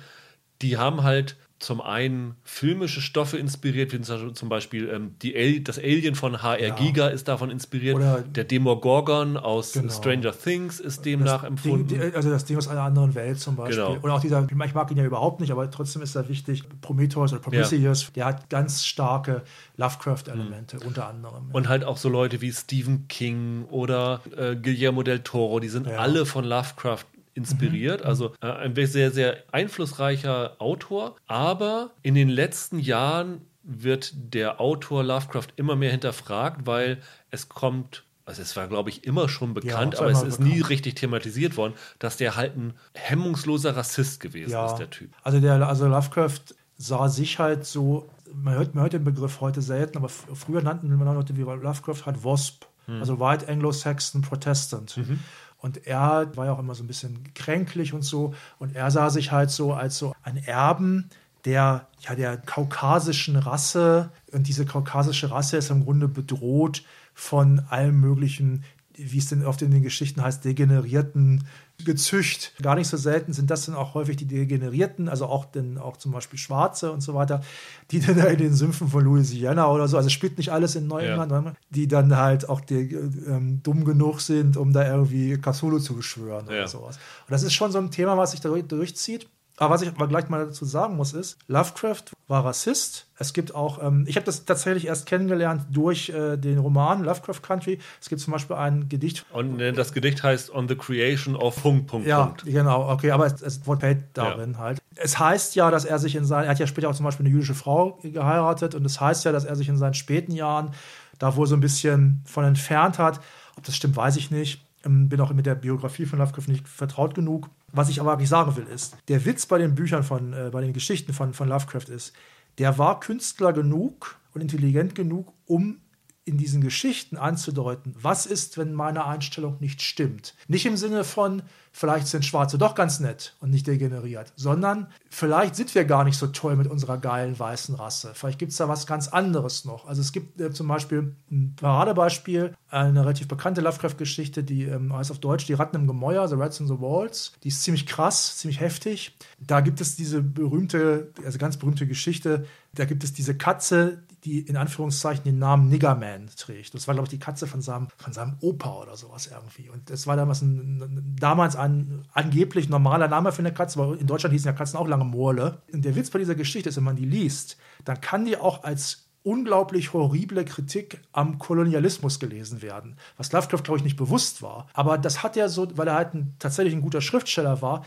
die haben halt zum einen filmische Stoffe inspiriert, wie zum Beispiel ähm, die das Alien von HR Ja. Giga ist davon inspiriert. Oder- der Demogorgon aus Genau. Stranger Things ist demnach Ding, empfunden. die, also das Ding aus einer anderen Welt zum Beispiel. Genau. Und auch dieser, ich mag ihn ja überhaupt nicht, aber trotzdem ist er wichtig. Prometheus oder Prometheus, der hat ganz starke Lovecraft-Elemente, unter anderem. Und halt auch so Leute wie Stephen King oder äh, Guillermo del Toro, die sind Ja. Mhm. alle von Lovecraft inspiriert. Also äh, ein sehr, sehr einflussreicher Autor. Aber in den letzten Jahren wird der Autor Lovecraft immer mehr hinterfragt, weil es kommt. Also es war, glaube ich, immer schon bekannt, war aber es ist nie bekannt. richtig thematisiert worden, dass der halt ein hemmungsloser Rassist gewesen ja, ist, der Typ. Also, der, also Lovecraft sah sich halt so, man hört, man hört den Begriff heute selten, aber früher nannten man Leute wie Lovecraft halt WASP, Hm. also White Anglo-Saxon Protestant. Mhm. Und er war ja auch immer so ein bisschen kränklich und so. Und er sah sich halt so als so ein Erben der, ja, der kaukasischen Rasse. Und diese kaukasische Rasse ist im Grunde bedroht von allem möglichen, wie es denn oft in den Geschichten heißt, degenerierten Gezücht. Gar nicht so selten sind das dann auch häufig die Degenerierten, also auch, denn, auch zum Beispiel Schwarze und so weiter, die dann in den Sümpfen von Louisiana oder so, also spielt nicht alles in Neuengland, Ja. die dann halt auch die, ähm, dumm genug sind, um da irgendwie Cthulhu zu beschwören Ja. oder sowas. Und das ist schon so ein Thema, was sich da durch- durchzieht. Aber was ich aber gleich mal dazu sagen muss, ist, Lovecraft war Rassist. Es gibt auch, ähm, ich habe das tatsächlich erst kennengelernt durch äh, den Roman Lovecraft Country. Es gibt zum Beispiel ein Gedicht. Und äh, das Gedicht heißt On the Creation of Punkt, Punkt, ja, Punkt. genau, okay, aber es, es Wort darin ja. halt. Es heißt ja, dass er sich in seinen, er hat ja später auch zum Beispiel eine jüdische Frau geheiratet und es heißt ja, dass er sich in seinen späten Jahren da wohl so ein bisschen von entfernt hat. Ob das stimmt, weiß ich nicht. Ähm, bin auch mit der Biografie von Lovecraft nicht vertraut genug. Was ich aber wirklich sagen will, ist, der Witz bei den Büchern von, äh, bei den Geschichten von, von Lovecraft ist, der war Künstler genug und intelligent genug, um in diesen Geschichten anzudeuten, was ist, wenn meine Einstellung nicht stimmt. Nicht im Sinne von, vielleicht sind Schwarze doch ganz nett und nicht degeneriert, sondern vielleicht sind wir gar nicht so toll mit unserer geilen weißen Rasse. Vielleicht gibt es da was ganz anderes noch. Also es gibt äh, zum Beispiel ein Paradebeispiel, eine relativ bekannte Lovecraft-Geschichte, die ähm, heißt auf Deutsch Die Ratten im Gemäuer, The Rats in the Walls. Die ist ziemlich krass, ziemlich heftig. Da gibt es diese berühmte, also ganz berühmte Geschichte, da gibt es diese Katze, die in Anführungszeichen den Namen Niggerman trägt. Das war, glaube ich, die Katze von seinem, von seinem Opa oder sowas irgendwie. Und das war damals ein, damals ein angeblich normaler Name für eine Katze, aber in Deutschland hießen ja Katzen auch lange Morle. Und der Witz bei dieser Geschichte ist, wenn man die liest, dann kann die auch als unglaublich horrible Kritik am Kolonialismus gelesen werden, was Lovecraft, glaube ich, nicht bewusst war. Aber das hat er so, weil er halt ein, tatsächlich ein guter Schriftsteller war,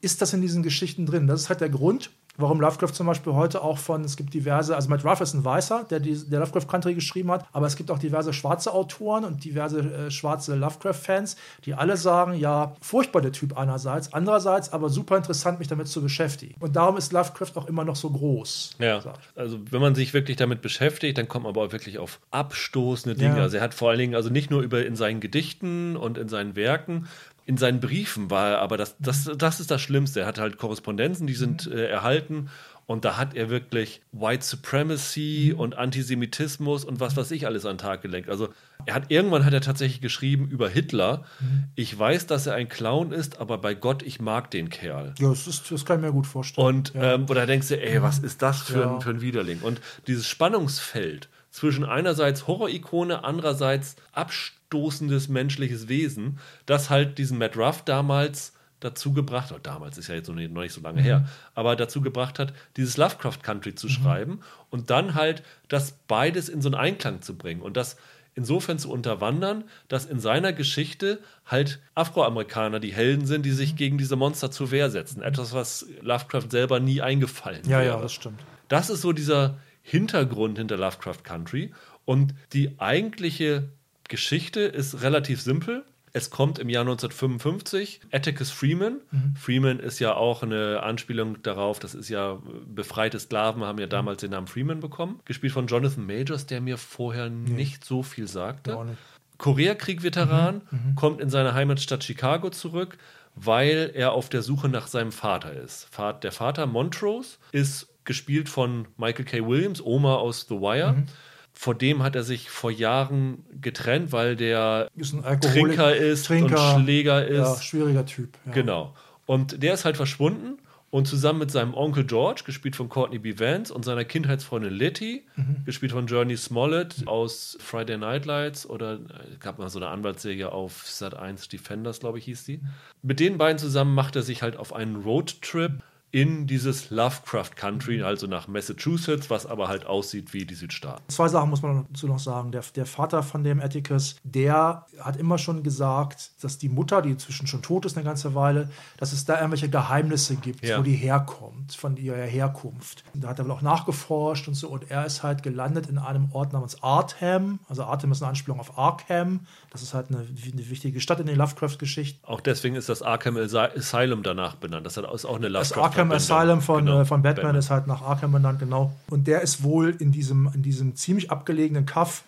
ist das in diesen Geschichten drin. Das ist halt der Grund, warum Lovecraft zum Beispiel heute auch von, es gibt diverse, also Matt Ruff ist ein Weißer, der die, der Lovecraft Country geschrieben hat, aber es gibt auch diverse schwarze Autoren und diverse äh, schwarze Lovecraft-Fans, die alle sagen, ja, furchtbar der Typ einerseits, andererseits aber super interessant, mich damit zu beschäftigen. Und darum ist Lovecraft auch immer noch so groß. Ja, also wenn man sich wirklich damit beschäftigt, dann kommt man aber auch wirklich auf abstoßende Dinge. Ja. Also er hat vor allen Dingen, also nicht nur über in seinen Gedichten und in seinen Werken, in seinen Briefen war er, aber das, das, das ist das Schlimmste. Er hat halt Korrespondenzen, die sind äh, erhalten und da hat er wirklich White Supremacy mhm. und Antisemitismus und was weiß ich alles an den Tag gelenkt. Also er hat irgendwann hat er tatsächlich geschrieben über Hitler. Mhm. Ich weiß, dass er ein Clown ist, aber bei Gott, ich mag den Kerl. Ja, das, ist, das kann ich mir gut vorstellen. Und ja. ähm, oder denkst du, ey, was ist das für, ja. ein, für ein Widerling? Und dieses Spannungsfeld zwischen einerseits Horror-Ikone, andererseits abstoßendes menschliches Wesen, das halt diesen Matt Ruff damals dazu gebracht hat, damals ist ja jetzt noch nicht, so lange mhm. her, aber dazu gebracht hat, dieses Lovecraft Country zu mhm. schreiben und dann halt das beides in so einen Einklang zu bringen und das insofern zu unterwandern, dass in seiner Geschichte halt Afroamerikaner die Helden sind, die sich mhm. gegen diese Monster zur Wehr setzen. Etwas, was Lovecraft selber nie eingefallen ja, wäre. Ja, das stimmt. Das ist so dieser, Hintergrund hinter Lovecraft Country. Und die eigentliche Geschichte ist relativ simpel. Es kommt im Jahr 1955 Atticus Freeman. Mhm. Freeman ist ja auch eine Anspielung darauf, das ist ja befreite Sklaven, haben ja damals den Namen Freeman bekommen. Gespielt von Jonathan Majors, der mir vorher nee. nicht so viel sagte. Koreakrieg-Veteran, mhm. mhm. kommt in seine Heimatstadt Chicago zurück, weil er auf der Suche nach seinem Vater ist. Der Vater Montrose ist gespielt von Michael K. Williams, Oma aus The Wire. Mhm. Vor dem hat er sich vor Jahren getrennt, weil der ist Trinker ist Trinker, und Schläger ist. Ja, schwieriger Typ. Ja. Genau. Und der ist halt verschwunden und zusammen mit seinem Onkel George, gespielt von Courtney B. Vance, und seiner Kindheitsfreundin Letty, mhm. gespielt von Journey Smollett mhm. aus Friday Night Lights oder äh, gab mal so eine Anwaltsserie auf Sat 1 Defenders, glaube ich, hieß die. Mit den beiden zusammen macht er sich halt auf einen Roadtrip in dieses Lovecraft Country, also nach Massachusetts, was aber halt aussieht wie die Südstaaten. Zwei Sachen muss man dazu noch sagen. Der, der Vater von dem Atticus, der hat immer schon gesagt, dass die Mutter, die inzwischen schon tot ist eine ganze Weile, dass es da irgendwelche Geheimnisse gibt, ja. wo die herkommt, von ihrer Herkunft. Und da hat er wohl auch nachgeforscht und so. Und er ist halt gelandet in einem Ort namens Artham. Also Artham ist eine Anspielung auf Arkham. Das ist halt eine, eine wichtige Stadt in den Lovecraft-Geschichten. Auch deswegen ist das Arkham Asylum danach benannt. Das ist auch eine Lovecraft Arkham Asylum von, genau. äh, von Batman, Batman, ist halt nach Arkham benannt, genau. Und der ist wohl in diesem, in diesem ziemlich abgelegenen Kaff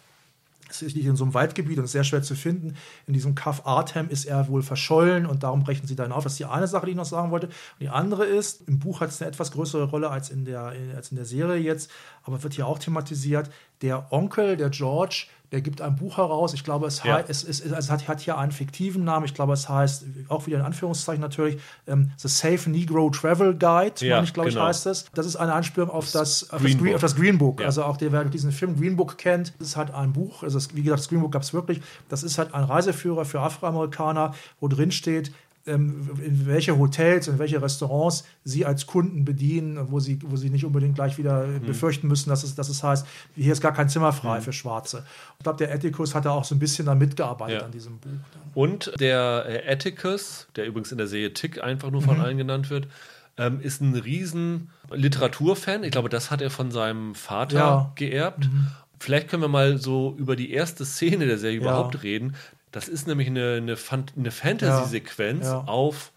es ist nicht in so einem Waldgebiet und sehr schwer zu finden. In diesem Kaff Artem ist er wohl verschollen und darum brechen sie dann auf. Das ist die eine Sache, die ich noch sagen wollte. Und die andere ist, im Buch hat es eine etwas größere Rolle als in der, als in der Serie jetzt, aber wird hier auch thematisiert. Der Onkel, der George, der gibt ein Buch heraus. Ich glaube, es, ja. es, es, es hat, hat, hier einen fiktiven Namen. Ich glaube, es heißt, auch wieder in Anführungszeichen natürlich, ähm, The Safe Negro Travel Guide, ja, ich, glaube genau. ich, heißt es. Das ist eine Anspielung auf das, auf Green, das, Green, auf das Green Book. Ja. Also auch der, wer diesen Film Green Book kennt, das ist halt ein Buch. Also wie gesagt, das Green Book gab es wirklich. Das ist halt ein Reiseführer für Afroamerikaner, wo drin steht, in welche Hotels, in welche Restaurants sie als Kunden bedienen, wo sie, wo sie nicht unbedingt gleich wieder mhm. befürchten müssen, dass es, dass es heißt, hier ist gar kein Zimmer frei mhm. für Schwarze. Ich glaube, der Atticus hat da auch so ein bisschen da mitgearbeitet ja. an diesem Buch. Und der äh, Atticus, der übrigens in der Serie Tick einfach nur von mhm. allen genannt wird, ähm, ist ein riesen Literaturfan. Ich glaube, das hat er von seinem Vater ja. geerbt. Mhm. Vielleicht können wir mal so über die erste Szene der Serie ja. überhaupt reden. Das ist nämlich eine, eine, eine Fantasy-Sequenz ja. auf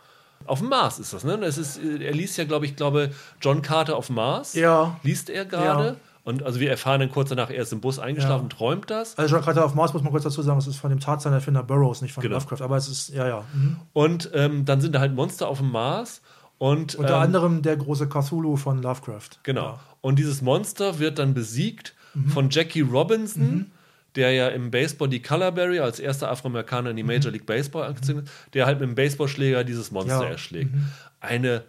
auf dem Mars ist das, ne? Das ist, er liest ja, glaube ich, glaube John Carter auf Mars. Ja. Liest er gerade. Ja. Und also wir erfahren dann kurz danach, er ist im Bus eingeschlafen, ja. träumt das. Also John Carter auf Mars muss man kurz dazu sagen, es ist von dem Tarzan-Erfinder Burroughs, nicht von genau. Lovecraft. Aber es ist, ja, ja. Mhm. Und ähm, dann sind da halt Monster auf dem Mars. Und, Unter ähm, anderem der große Cthulhu von Lovecraft. Genau. Ja. Und dieses Monster wird dann besiegt mhm. von Jackie Robinson. Mhm der ja im Baseball die Colorberry als erster Afroamerikaner in die Major mhm. League Baseball angezogen ist, der halt mit dem Baseballschläger dieses Monster ja. erschlägt. Mhm. Eine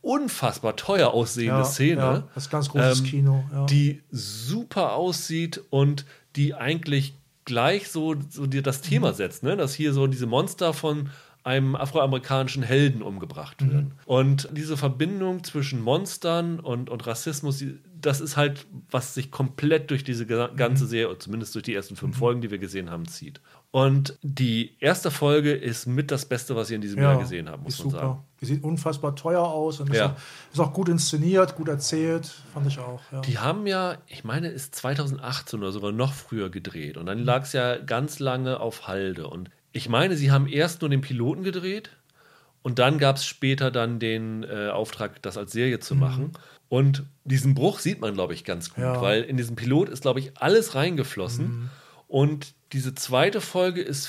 unfassbar teuer aussehende ja, Szene. Ja, das ist ganz großes ähm, Kino. Ja. Die super aussieht und die eigentlich gleich so, so dir das Thema mhm. setzt, ne? dass hier so diese Monster von einem afroamerikanischen Helden umgebracht werden. Mhm. Und diese Verbindung zwischen Monstern und, und Rassismus, das ist halt, was sich komplett durch diese ganze mhm. Serie, zumindest durch die ersten fünf mhm. Folgen, die wir gesehen haben, zieht. Und die erste Folge ist mit das Beste, was ich in diesem ja, Jahr gesehen habe, muss man super. sagen. Die sieht unfassbar teuer aus und ja. ist, auch, ist, auch, gut inszeniert, gut erzählt, fand ich auch. Ja. Die haben ja, ich meine, ist 2018 oder sogar noch früher gedreht und dann lag es ja ganz lange auf Halde und ich meine, sie haben erst nur den Piloten gedreht und dann gab es später dann den äh, Auftrag, das als Serie zu mhm. machen. Und diesen Bruch sieht man, glaube ich, ganz gut, ja. weil in diesem Pilot ist, glaube ich, alles reingeflossen. Mhm. Und diese zweite Folge ist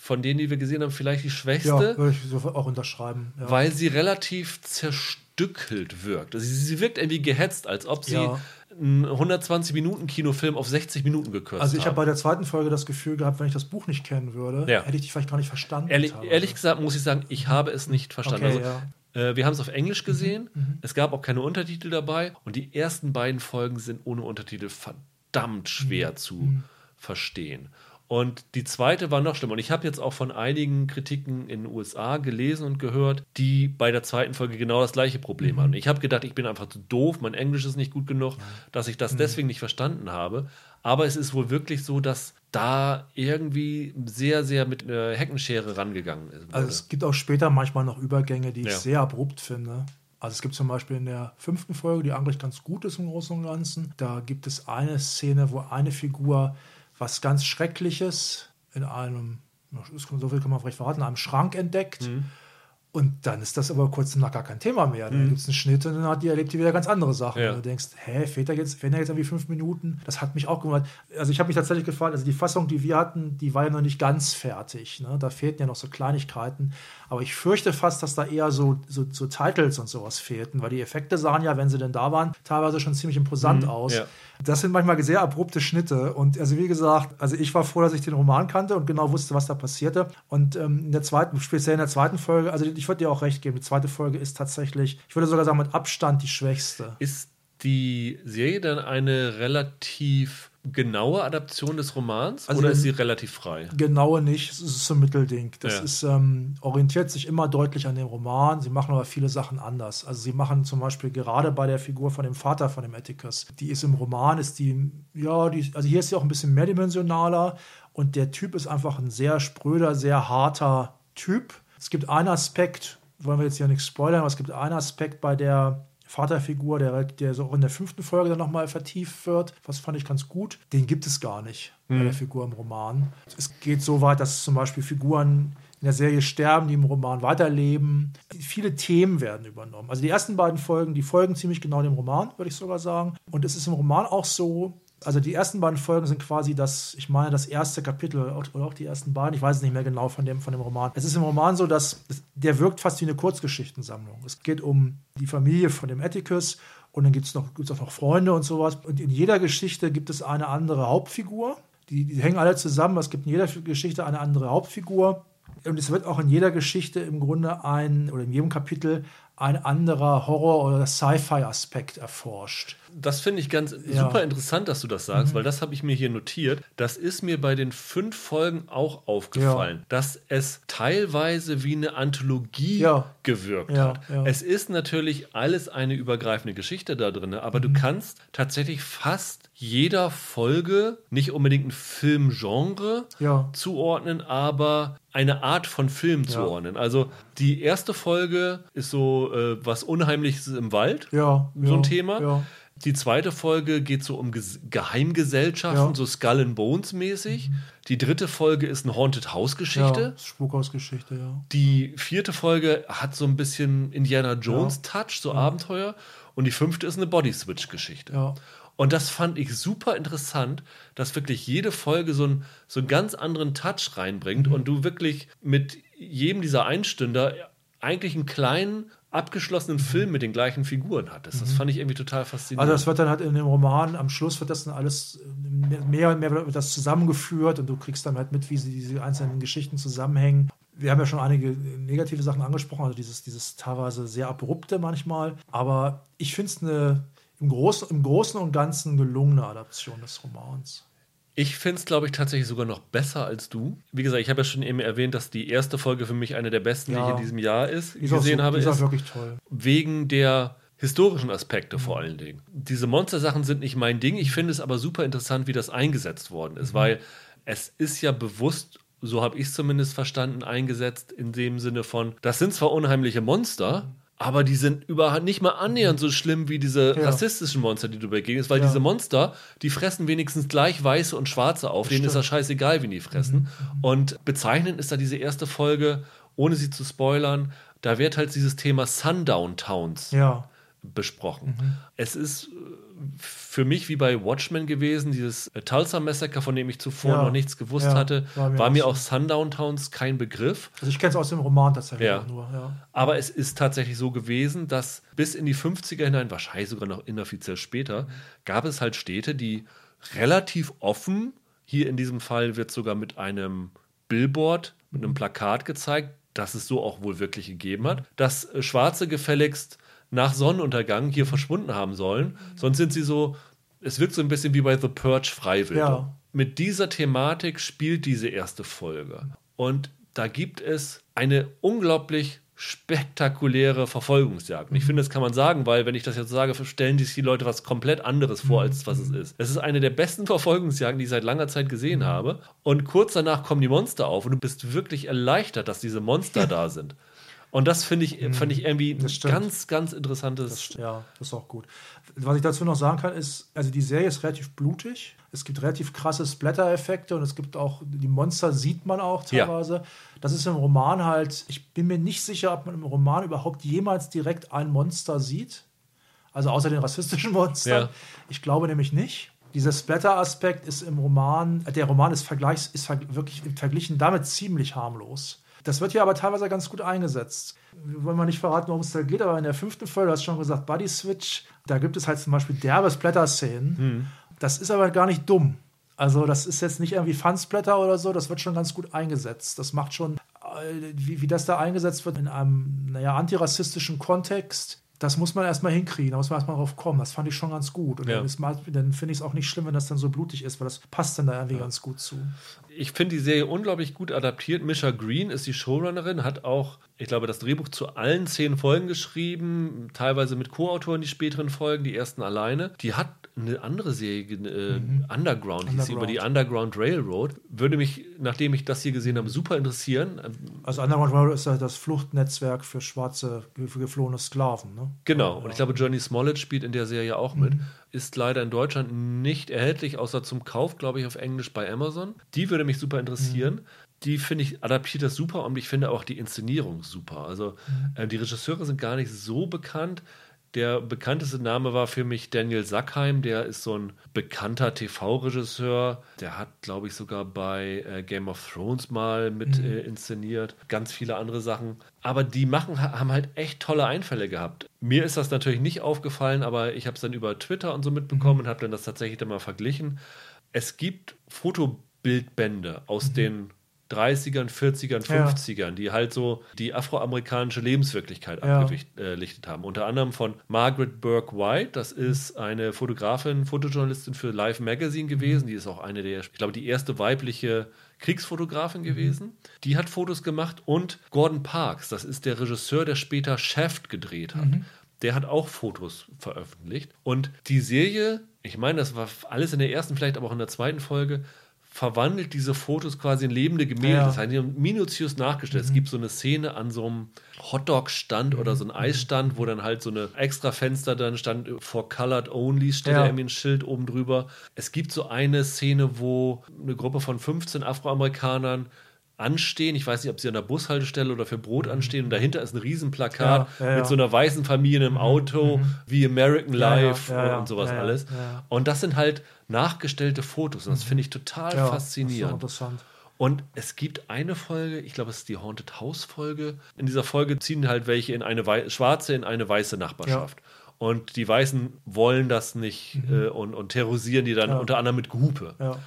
von denen, die wir gesehen haben, vielleicht die schwächste. Ja, würde ich so auch unterschreiben. Ja. Weil sie relativ zerstückelt wirkt. Also sie, sie wirkt irgendwie gehetzt, als ob sie ja einen 120 Minuten Kinofilm auf 60 Minuten gekürzt Also ich habe bei der zweiten Folge das Gefühl gehabt, wenn ich das Buch nicht kennen würde, ja. hätte ich dich vielleicht gar nicht verstanden. Ehrlich, ehrlich, gesagt muss ich sagen, ich habe es nicht verstanden. Okay, also, ja. Äh, wir haben es auf Englisch gesehen, mhm, mhm, es gab auch keine Untertitel dabei und die ersten beiden Folgen sind ohne Untertitel verdammt schwer mhm. zu mhm. verstehen. Und die zweite war noch schlimmer. Und ich habe jetzt auch von einigen Kritiken in den USA gelesen und gehört, die bei der zweiten Folge genau das gleiche Problem mhm. haben. Ich habe gedacht, ich bin einfach zu doof, mein Englisch ist nicht gut genug, dass ich das mhm. deswegen nicht verstanden habe. Aber es ist wohl wirklich so, dass da irgendwie sehr, sehr mit äh, Heckenschere rangegangen ist. Also es gibt auch später manchmal noch Übergänge, die ich ja. sehr abrupt finde. Also es gibt zum Beispiel in der fünften Folge, die eigentlich ganz gut ist im Großen und Ganzen, da gibt es eine Szene, wo eine Figur was ganz Schreckliches in einem, so viel kann man vielleicht verraten, einem Schrank entdeckt. Mhm. Und dann ist das aber kurz danach gar kein Thema mehr. Dann mhm. gibt es einen Schnitt und dann hat die erlebt die wieder ganz andere Sachen. Ja. Und du denkst, hä, fehlt da jetzt, fehlen da jetzt irgendwie fünf Minuten? Das hat mich auch gewundert. Also ich habe mich tatsächlich gefragt, also die Fassung, die wir hatten, die war ja noch nicht ganz fertig. Ne? Da fehlten ja noch so Kleinigkeiten. Aber ich fürchte fast, dass da eher so, so, so Titles und sowas fehlten, weil die Effekte sahen ja, wenn sie denn da waren, teilweise schon ziemlich imposant mhm, aus. Ja. Das sind manchmal sehr abrupte Schnitte. Und also wie gesagt, also ich war froh, dass ich den Roman kannte und genau wusste, was da passierte. Und ähm, in der zweiten, speziell in der zweiten Folge, also ich würde dir auch recht geben, die zweite Folge ist tatsächlich, ich würde sogar sagen, mit Abstand die schwächste. Ist die Serie dann eine relativ genaue Adaption des Romans also oder ist sie relativ frei? Genaue nicht, es ist so ein Mittelding. Das ja. ist, ähm, orientiert sich immer deutlich an dem Roman, sie machen aber viele Sachen anders. Also sie machen zum Beispiel gerade bei der Figur von dem Vater von dem Atticus, die ist im Roman, ist die, ja, die, also hier ist sie auch ein bisschen mehrdimensionaler und der Typ ist einfach ein sehr spröder, sehr harter Typ. Es gibt einen Aspekt, wollen wir jetzt ja nichts spoilern, aber es gibt einen Aspekt bei der Vaterfigur, der, der so auch in der fünften Folge dann nochmal vertieft wird. Was fand ich ganz gut. Den gibt es gar nicht mhm. bei der Figur im Roman. Es geht so weit, dass zum Beispiel Figuren in der Serie sterben, die im Roman weiterleben. Viele Themen werden übernommen. Also die ersten beiden Folgen, die folgen ziemlich genau dem Roman, würde ich sogar sagen. Und es ist im Roman auch so, also die ersten beiden Folgen sind quasi das, ich meine, das erste Kapitel oder auch die ersten beiden, ich weiß es nicht mehr genau von dem, von dem Roman. Es ist im Roman so, dass der wirkt fast wie eine Kurzgeschichtensammlung. Es geht um die Familie von dem Atticus und dann gibt es noch, gibt's auch noch Freunde und sowas. Und in jeder Geschichte gibt es eine andere Hauptfigur. Die, die hängen alle zusammen. Es gibt in jeder Geschichte eine andere Hauptfigur. Und es wird auch in jeder Geschichte im Grunde ein, oder in jedem Kapitel ein anderer Horror- oder Sci-Fi-Aspekt erforscht. Das finde ich ganz Ja. super interessant, dass du das sagst, weil das habe ich mir hier notiert. Das ist mir bei den fünf Folgen auch aufgefallen, dass es teilweise wie eine Anthologie Ja. gewirkt Ja, hat. ja. Es ist natürlich alles eine übergreifende Geschichte da drin, aber Mhm. du kannst tatsächlich fast jeder Folge nicht unbedingt ein Filmgenre Ja. zuordnen, aber eine Art von Film zuordnen. Also die erste Folge ist so äh, was Unheimliches im Wald Ja. so ja, ein Thema. Ja. Die zweite Folge geht so um Ges Geheimgesellschaften, Ja. so Skull and Bones mäßig. Die dritte Folge ist eine Haunted House Ja, Geschichte. Spukhausgeschichte, ja. Die vierte Folge hat so ein bisschen Indiana Jones Touch, so Abenteuer. Und die fünfte ist eine Body Switch Geschichte. Ja. Und das fand ich super interessant, dass wirklich jede Folge so, ein, so einen ganz anderen Touch reinbringt Mhm. und du wirklich mit jedem dieser Einstünder eigentlich einen kleinen, abgeschlossenen Film mit den gleichen Figuren hattest. Das fand ich irgendwie total faszinierend. Mhm. Also das wird dann halt in dem Roman, am Schluss wird das dann alles äh, mehr und mehr wird das zusammengeführt und du kriegst dann halt mit, wie sie diese einzelnen Geschichten zusammenhängen. Wir haben ja schon einige negative Sachen angesprochen, also dieses, dieses teilweise sehr abrupte manchmal. Aber ich finde es eine im im Großen und Ganzen gelungene Adaption des Romans. Ich finde es, glaube ich, tatsächlich sogar noch besser als du. Wie gesagt, ich habe ja schon eben erwähnt, dass die erste Folge für mich eine der besten, die Ja. ich in diesem Jahr ist, Die gesehen so, habe, die ist wirklich toll. wegen der historischen Aspekte vor Mhm. allen Dingen. Diese Monstersachen sind nicht mein Ding. Ich finde es aber super interessant, wie das eingesetzt worden ist, weil es ist ja bewusst, so habe ich es zumindest verstanden, eingesetzt in dem Sinne von, das sind zwar unheimliche Monster, aber die sind überhaupt nicht mal annähernd so schlimm wie diese Ja. rassistischen Monster, die du begegnest, weil Ja. diese Monster, die fressen wenigstens gleich Weiße und Schwarze auf, denen ist das scheißegal, wie die fressen. Und bezeichnend ist da diese erste Folge, ohne sie zu spoilern, da wird halt dieses Thema Sundown Towns Ja, besprochen. Mhm. Es ist äh, für mich wie bei Watchmen gewesen, dieses äh, Tulsa Massacre, von dem ich zuvor Ja. noch nichts gewusst Ja, hatte, war war mir mir, auch Sundown Towns kein Begriff. also ich kenne es aus dem Roman tatsächlich Ja. nur. Ja. Aber es ist tatsächlich so gewesen, dass bis in die 50er hinein, wahrscheinlich sogar noch inoffiziell später, gab es halt Städte, die relativ offen, hier in diesem Fall wird sogar mit einem Billboard, mit einem Plakat gezeigt, dass es so auch wohl wirklich gegeben hat, dass äh, Schwarze gefälligst nach Sonnenuntergang hier verschwunden haben sollen. Sonst sind sie so, es wirkt so ein bisschen wie bei The Purge Freiwillig. Ja. Mit dieser Thematik spielt diese erste Folge. Und da gibt es eine unglaublich spektakuläre Verfolgungsjagd. Und ich finde, das kann man sagen, weil, wenn ich das jetzt sage, stellen sich die Leute was komplett anderes vor, als was es ist. Es ist eine der besten Verfolgungsjagden, die ich seit langer Zeit gesehen habe. Und kurz danach kommen die Monster auf und du bist wirklich erleichtert, dass diese Monster [LAUGHS] da sind. Und das finde ich, fand ich irgendwie ein Das ganz, ganz interessantes. Ja, das ist auch gut. Was ich dazu noch sagen kann, ist, also die Serie ist relativ blutig. Es gibt relativ krasse Splatter-Effekte und es gibt auch, die Monster sieht man auch Ja. teilweise. Das ist im Roman halt, ich bin mir nicht sicher, ob man im Roman überhaupt jemals direkt ein Monster sieht. Also außer den rassistischen [LAUGHS] Monstern. Ja. Ich glaube nämlich nicht. Dieser Splatter-Aspekt ist im Roman, äh, der Roman ist, vergleichs, ist ver wirklich verglichen damit ziemlich harmlos. Das wird hier aber teilweise ganz gut eingesetzt. Wir wollen mal nicht verraten, worum es da geht, aber in der fünften Folge, du hast schon gesagt, Body Switch, da gibt es halt zum Beispiel derbe Splatter-Szenen. Das ist aber gar nicht dumm. Also, das ist jetzt nicht irgendwie Fun-Splatter oder so, das wird schon ganz gut eingesetzt. Das macht schon, äh, wie, wie das da eingesetzt wird in einem, naja, antirassistischen Kontext, das muss man erstmal hinkriegen, da muss man erstmal drauf kommen. Das fand ich schon ganz gut. Und Ja. dann, dann finde ich es auch nicht schlimm, wenn das dann so blutig ist, weil das passt dann da irgendwie ganz gut zu. Ich finde die Serie unglaublich gut adaptiert. Misha Green ist die Showrunnerin, hat auch, ich glaube, das Drehbuch zu allen zehn Folgen geschrieben, teilweise mit Co-Autoren die späteren Folgen, die ersten alleine. Die hat eine andere Serie, äh, Underground, hieß sie, über die Underground Railroad. Würde mich, nachdem ich das hier gesehen habe, super interessieren. Also Underground Railroad ist ja das Fluchtnetzwerk für schwarze, für geflohene Sklaven. Ne? Genau, und ich glaube, Johnny Smollett spielt in der Serie auch mit. Ist leider in Deutschland nicht erhältlich, außer zum Kauf, glaube ich, auf Englisch bei Amazon. Die würde mich super interessieren. Die finde ich, adaptiert das super und ich finde auch die Inszenierung super. Also äh, die Regisseure sind gar nicht so bekannt. Der bekannteste Name war für mich Daniel Sackheim, der ist so ein bekannter TV-Regisseur. Der hat, glaube ich, sogar bei äh, Game of Thrones mal mit äh, inszeniert. Ganz viele andere Sachen. Aber die machen, ha- haben halt echt tolle Einfälle gehabt. Mir ist das natürlich nicht aufgefallen, aber ich habe es dann über Twitter und so mitbekommen und habe dann das tatsächlich dann mal verglichen. Es gibt Fotobildbände aus den 30ern, 40ern, 50ern, ja. die halt so die afroamerikanische Lebenswirklichkeit ja. abgelichtet haben. Unter anderem von Margaret Burke White, das ist eine Fotografin, Fotojournalistin für Life Magazine gewesen. Die ist auch eine der, ich glaube, die erste weibliche Kriegsfotografin gewesen. Mhm. Die hat Fotos gemacht und Gordon Parks, das ist der Regisseur, der später Shaft gedreht hat. Mhm. Der hat auch Fotos veröffentlicht. Und die Serie, ich meine, das war alles in der ersten, vielleicht aber auch in der zweiten Folge, verwandelt diese Fotos quasi in lebende Gemälde. Ja. Das heißt, die haben minutiös nachgestellt. Mhm. Es gibt so eine Szene an so einem Hotdog-Stand mhm. oder so ein Eisstand, wo dann halt so eine extra Fenster dann stand, for colored only, steht ja. da irgendwie ein Schild oben drüber. Es gibt so eine Szene, wo eine Gruppe von 15 Afroamerikanern anstehen. Ich weiß nicht, ob sie an der Bushaltestelle oder für Brot mhm. anstehen. Und dahinter ist ein Riesenplakat ja, ja, mit so einer weißen Familie im mhm. Auto, mhm. wie American Life und, sowas alles. Und das sind halt nachgestellte Fotos. Und das finde ich total faszinierend. Das ist so interessant. Und es gibt eine Folge, ich glaube, es ist die Haunted House Folge. In dieser Folge ziehen halt welche in eine schwarze, in eine weiße Nachbarschaft. Ja. Und die Weißen wollen das nicht mhm. äh, und, und, terrorisieren die dann ja. unter anderem mit Hupe. Ja.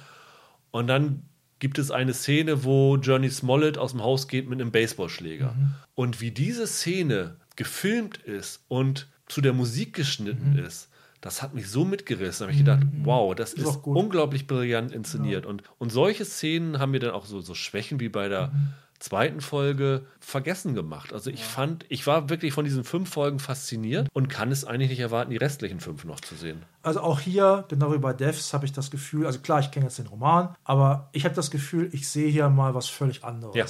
Und dann gibt es eine Szene, wo Journey Smollett aus dem Haus geht mit einem Baseballschläger. Mhm. Und wie diese Szene gefilmt ist und zu der Musik geschnitten mhm. ist, das hat mich so mitgerissen. Da habe ich gedacht, mhm. wow, das ist, ist unglaublich brillant inszeniert. Ja. Und, und solche Szenen haben mir dann auch so, so Schwächen wie bei der mhm. zweiten Folge vergessen gemacht. Also ich ja. fand, ich war wirklich von diesen fünf Folgen fasziniert und kann es eigentlich nicht erwarten, die restlichen fünf noch zu sehen. Also auch hier, genau wie bei Devs, habe ich das Gefühl, also klar, ich kenne jetzt den Roman, aber ich habe das Gefühl, ich sehe hier mal was völlig anderes. Ja.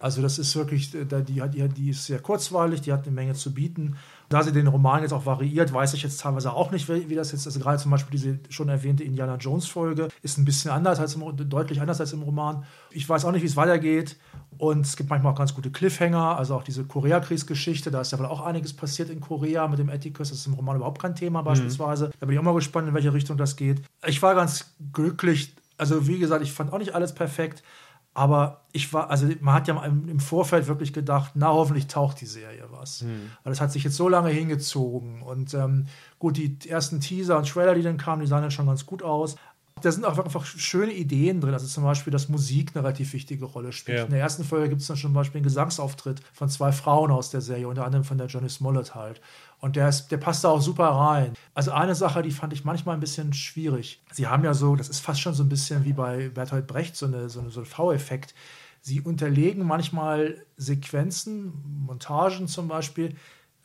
Also das ist wirklich, äh, die, die, die ist sehr kurzweilig, die hat eine Menge zu bieten. Da sie den Roman jetzt auch variiert, weiß ich jetzt teilweise auch nicht, wie, das jetzt, also gerade zum Beispiel diese schon erwähnte Indiana Jones Folge ist ein bisschen anders als im, deutlich anders als im Roman. Ich weiß auch nicht, wie es weitergeht. Und es gibt manchmal auch ganz gute Cliffhanger, also auch diese Koreakriegsgeschichte, da ist ja wohl auch einiges passiert in Korea mit dem Ethicus, das ist im Roman überhaupt kein Thema mhm. beispielsweise. Mhm. Da bin ich auch mal gespannt, in welche Richtung das geht. Ich war ganz glücklich, also wie gesagt, ich fand auch nicht alles perfekt, aber ich war, also man hat ja im Vorfeld wirklich gedacht, na hoffentlich taucht die Serie was. Hm. Weil es hat sich jetzt so lange hingezogen. Und ähm, gut, die ersten Teaser und Trailer, die dann kamen, die sahen dann schon ganz gut aus. Da sind auch einfach schöne Ideen drin. Also zum Beispiel, dass Musik eine relativ wichtige Rolle spielt. Ja. In der ersten Folge gibt es dann zum Beispiel einen Gesangsauftritt von zwei Frauen aus der Serie, unter anderem von der Johnny Smollett halt. Und der, ist, der passt da auch super rein. Also eine Sache, die fand ich manchmal ein bisschen schwierig. Sie haben ja so, das ist fast schon so ein bisschen wie bei Bertolt Brecht, so, eine, so, eine, so ein V-Effekt. Sie unterlegen manchmal Sequenzen, Montagen zum Beispiel.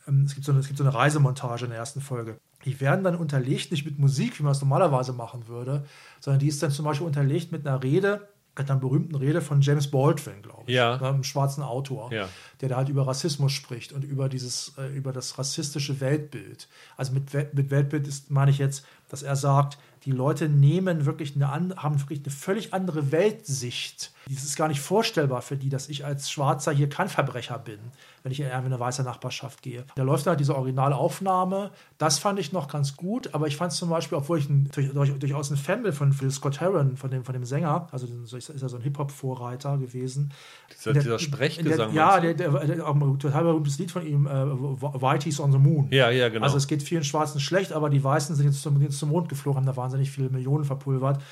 Ähm, es gibt, so eine, es gibt so eine Reisemontage in der ersten Folge. Die werden dann unterlegt, nicht mit Musik, wie man es normalerweise machen würde, sondern die ist dann zum Beispiel unterlegt mit einer Rede, mit einer berühmten Rede von James Baldwin, glaube ich, ja. einem schwarzen Autor, ja. der da halt über Rassismus spricht und über dieses, äh, über das rassistische Weltbild. Also mit, mit Weltbild ist, meine ich jetzt, dass er sagt, die Leute nehmen wirklich eine, haben wirklich eine völlig andere Weltsicht. Es ist gar nicht vorstellbar für die, dass ich als Schwarzer hier kein Verbrecher bin wenn ich in eine weiße Nachbarschaft gehe. Da läuft halt diese Originalaufnahme. Das fand ich noch ganz gut, aber ich fand es zum Beispiel, obwohl ich ein, durch, durch, durchaus ein Fan bin von Phil Scott Heron, von dem, von dem Sänger, also ist er so ein Hip-Hop-Vorreiter gewesen. Dieser, der, dieser Sprechgesang. Der, ja, der, der, der, ein total berühmtes Lied von ihm, äh, Whitey's on the Moon. Ja, ja, genau. Also es geht vielen Schwarzen schlecht, aber die Weißen sind jetzt zum, jetzt zum Mond geflogen, haben da wahnsinnig viele Millionen verpulvert.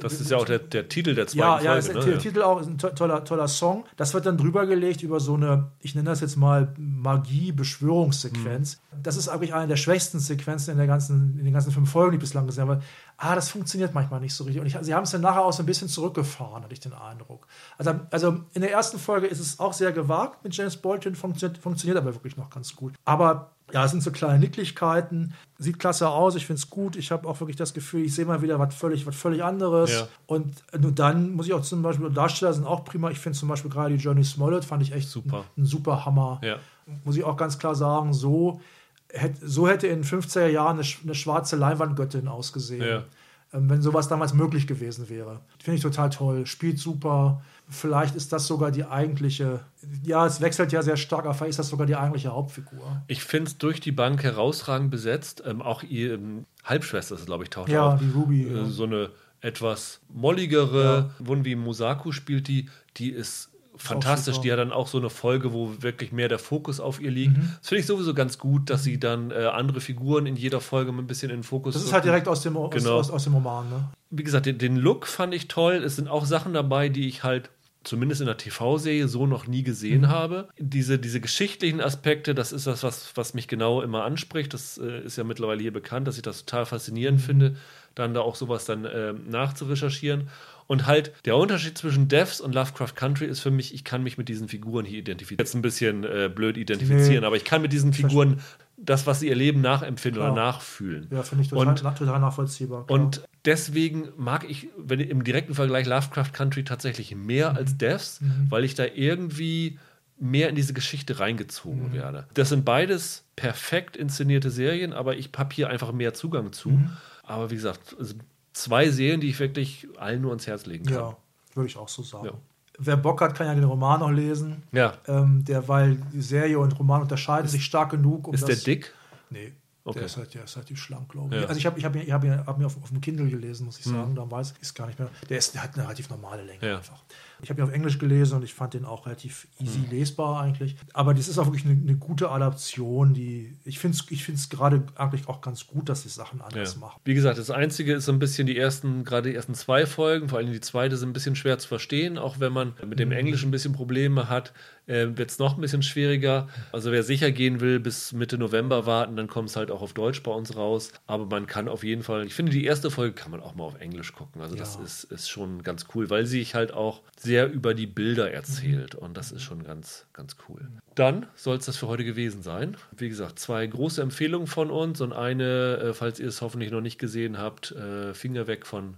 Das ist ja auch der, der Titel der zweiten ja, Folge. Ja, ne? der Titel auch ist ein toller, toller Song. Das wird dann drüber gelegt über so eine, ich nenne das jetzt mal Magie-Beschwörungssequenz. Mhm. Das ist eigentlich eine der schwächsten Sequenzen in, der ganzen, in den ganzen fünf Folgen, die ich bislang gesehen habe. Ah, das funktioniert manchmal nicht so richtig. Und ich, sie haben es dann nachher auch so ein bisschen zurückgefahren, hatte ich den Eindruck. Also, also in der ersten Folge ist es auch sehr gewagt mit James Bolton, funktioniert, funktioniert aber wirklich noch ganz gut. Aber ja, es sind so kleine Nicklichkeiten. Sieht klasse aus, ich finde es gut. Ich habe auch wirklich das Gefühl, ich sehe mal wieder was völlig, was völlig anderes. Ja. Und nur dann muss ich auch zum Beispiel, Darsteller sind auch prima. Ich finde zum Beispiel gerade die Journey Smollett, fand ich echt super. Ein, ein super Hammer. Ja. Muss ich auch ganz klar sagen, so, hätte, so hätte in 50er Jahren eine, eine schwarze Leinwandgöttin ausgesehen. Ja. Ähm, wenn sowas damals möglich gewesen wäre. Finde ich total toll. Spielt super. Vielleicht ist das sogar die eigentliche, ja, es wechselt ja sehr stark, aber vielleicht ist das sogar die eigentliche Hauptfigur. Ich finde es durch die Bank herausragend besetzt. Ähm, auch ihr ähm, Halbschwester, glaube ich, taucht ja, auf. Ja, die Ruby. Äh, ja. So eine etwas molligere, ja. wie Musaku spielt die, die ist fantastisch. Die hat dann auch so eine Folge, wo wirklich mehr der Fokus auf ihr liegt. Mhm. Das finde ich sowieso ganz gut, dass sie dann äh, andere Figuren in jeder Folge ein bisschen in den Fokus Das ist halt direkt aus dem, genau. aus, aus, aus dem Roman, ne? Wie gesagt, den, den, Look fand ich toll. Es sind auch Sachen dabei, die ich halt zumindest in der TV-Serie so noch nie gesehen Mhm. habe. Diese, diese geschichtlichen Aspekte, das ist das, was, was mich genau immer anspricht. Das äh, ist ja mittlerweile hier bekannt, dass ich das total faszinierend Mhm. finde, dann da auch sowas dann ähm, nachzurecherchieren. Und halt der Unterschied zwischen Devs und Lovecraft Country ist für mich, ich kann mich mit diesen Figuren hier identifizieren. Jetzt ein bisschen äh, blöd identifizieren, Nee. aber ich kann mit diesen Figuren das, was sie ihr Leben nachempfinden Klar. oder nachfühlen. Ja, finde ich total, Und- total nachvollziehbar. klar. Und deswegen mag ich wenn, im direkten Vergleich Lovecraft Country tatsächlich mehr Mhm. als Devs, weil ich da irgendwie mehr in diese Geschichte Mhm. reingezogen werde. Das sind beides perfekt inszenierte Serien, aber ich habe hier einfach mehr Zugang zu. Mhm. Aber wie gesagt, es sind zwei Serien, die ich wirklich allen nur ans Herz legen kann. ja, würde ich auch so sagen. Ja. Wer Bock hat, kann ja den Roman noch lesen. Ja. Ähm, der, weil die Serie und Roman unterscheiden sich stark genug, um Ist der das. dick? Nee. Okay. Der ist halt, der ist halt die schlank, glaube ich. Ja. Also ich habe ich hab, ich hab, hab mir auf, auf dem Kindle gelesen, muss ich Mhm. sagen. Weiß ich es gar nicht mehr. Der, ist, der hat eine relativ normale Länge Ja. einfach. Ich habe ihn auf Englisch gelesen und ich fand den auch relativ easy Mhm. lesbar eigentlich. Aber das ist auch wirklich eine, eine gute Adaption, die ich finde es ich find's gerade eigentlich auch ganz gut, dass sie Sachen anders Ja. machen. Wie gesagt, das Einzige ist so ein bisschen die ersten, gerade die ersten zwei Folgen, vor allem die zweite, sind ein bisschen schwer zu verstehen. Auch wenn man mit dem Englischen ein bisschen Probleme hat, äh, wird es noch ein bisschen schwieriger. Also wer sicher gehen will, bis Mitte November warten, dann kommt es halt auch auf Deutsch bei uns raus. Aber man kann auf jeden Fall, ich finde, die erste Folge kann man auch mal auf Englisch gucken. Also das Ja. ist, ist schon ganz cool, weil sie sich halt auch sehr über die Bilder erzählt. Und das ist schon ganz, ganz cool. Dann soll es das für heute gewesen sein. Wie gesagt, zwei große Empfehlungen von uns und eine, äh, falls ihr es hoffentlich noch nicht gesehen habt, äh, Finger weg von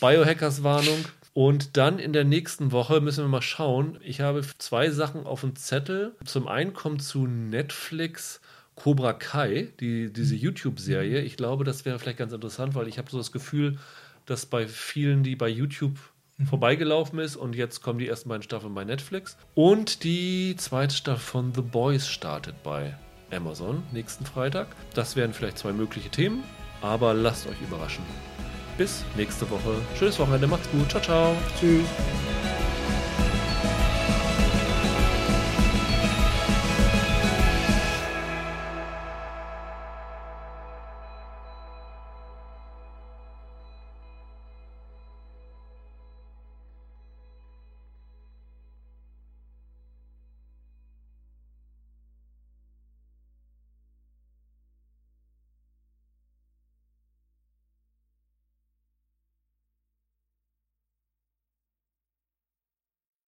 Biohackers Warnung. Und dann in der nächsten Woche müssen wir mal schauen. Ich habe zwei Sachen auf dem Zettel. Zum einen kommt zu Netflix Cobra Kai, die, diese YouTube-Serie. Ich glaube, das wäre vielleicht ganz interessant, weil ich habe so das Gefühl, dass bei vielen, die bei YouTube vorbeigelaufen ist und jetzt kommen die ersten beiden Staffeln bei Netflix. Und die zweite Staffel von The Boys startet bei Amazon nächsten Freitag. Das wären vielleicht zwei mögliche Themen, aber lasst euch überraschen. Bis nächste Woche. Schönes Wochenende, macht's gut. Ciao, ciao. Tschüss.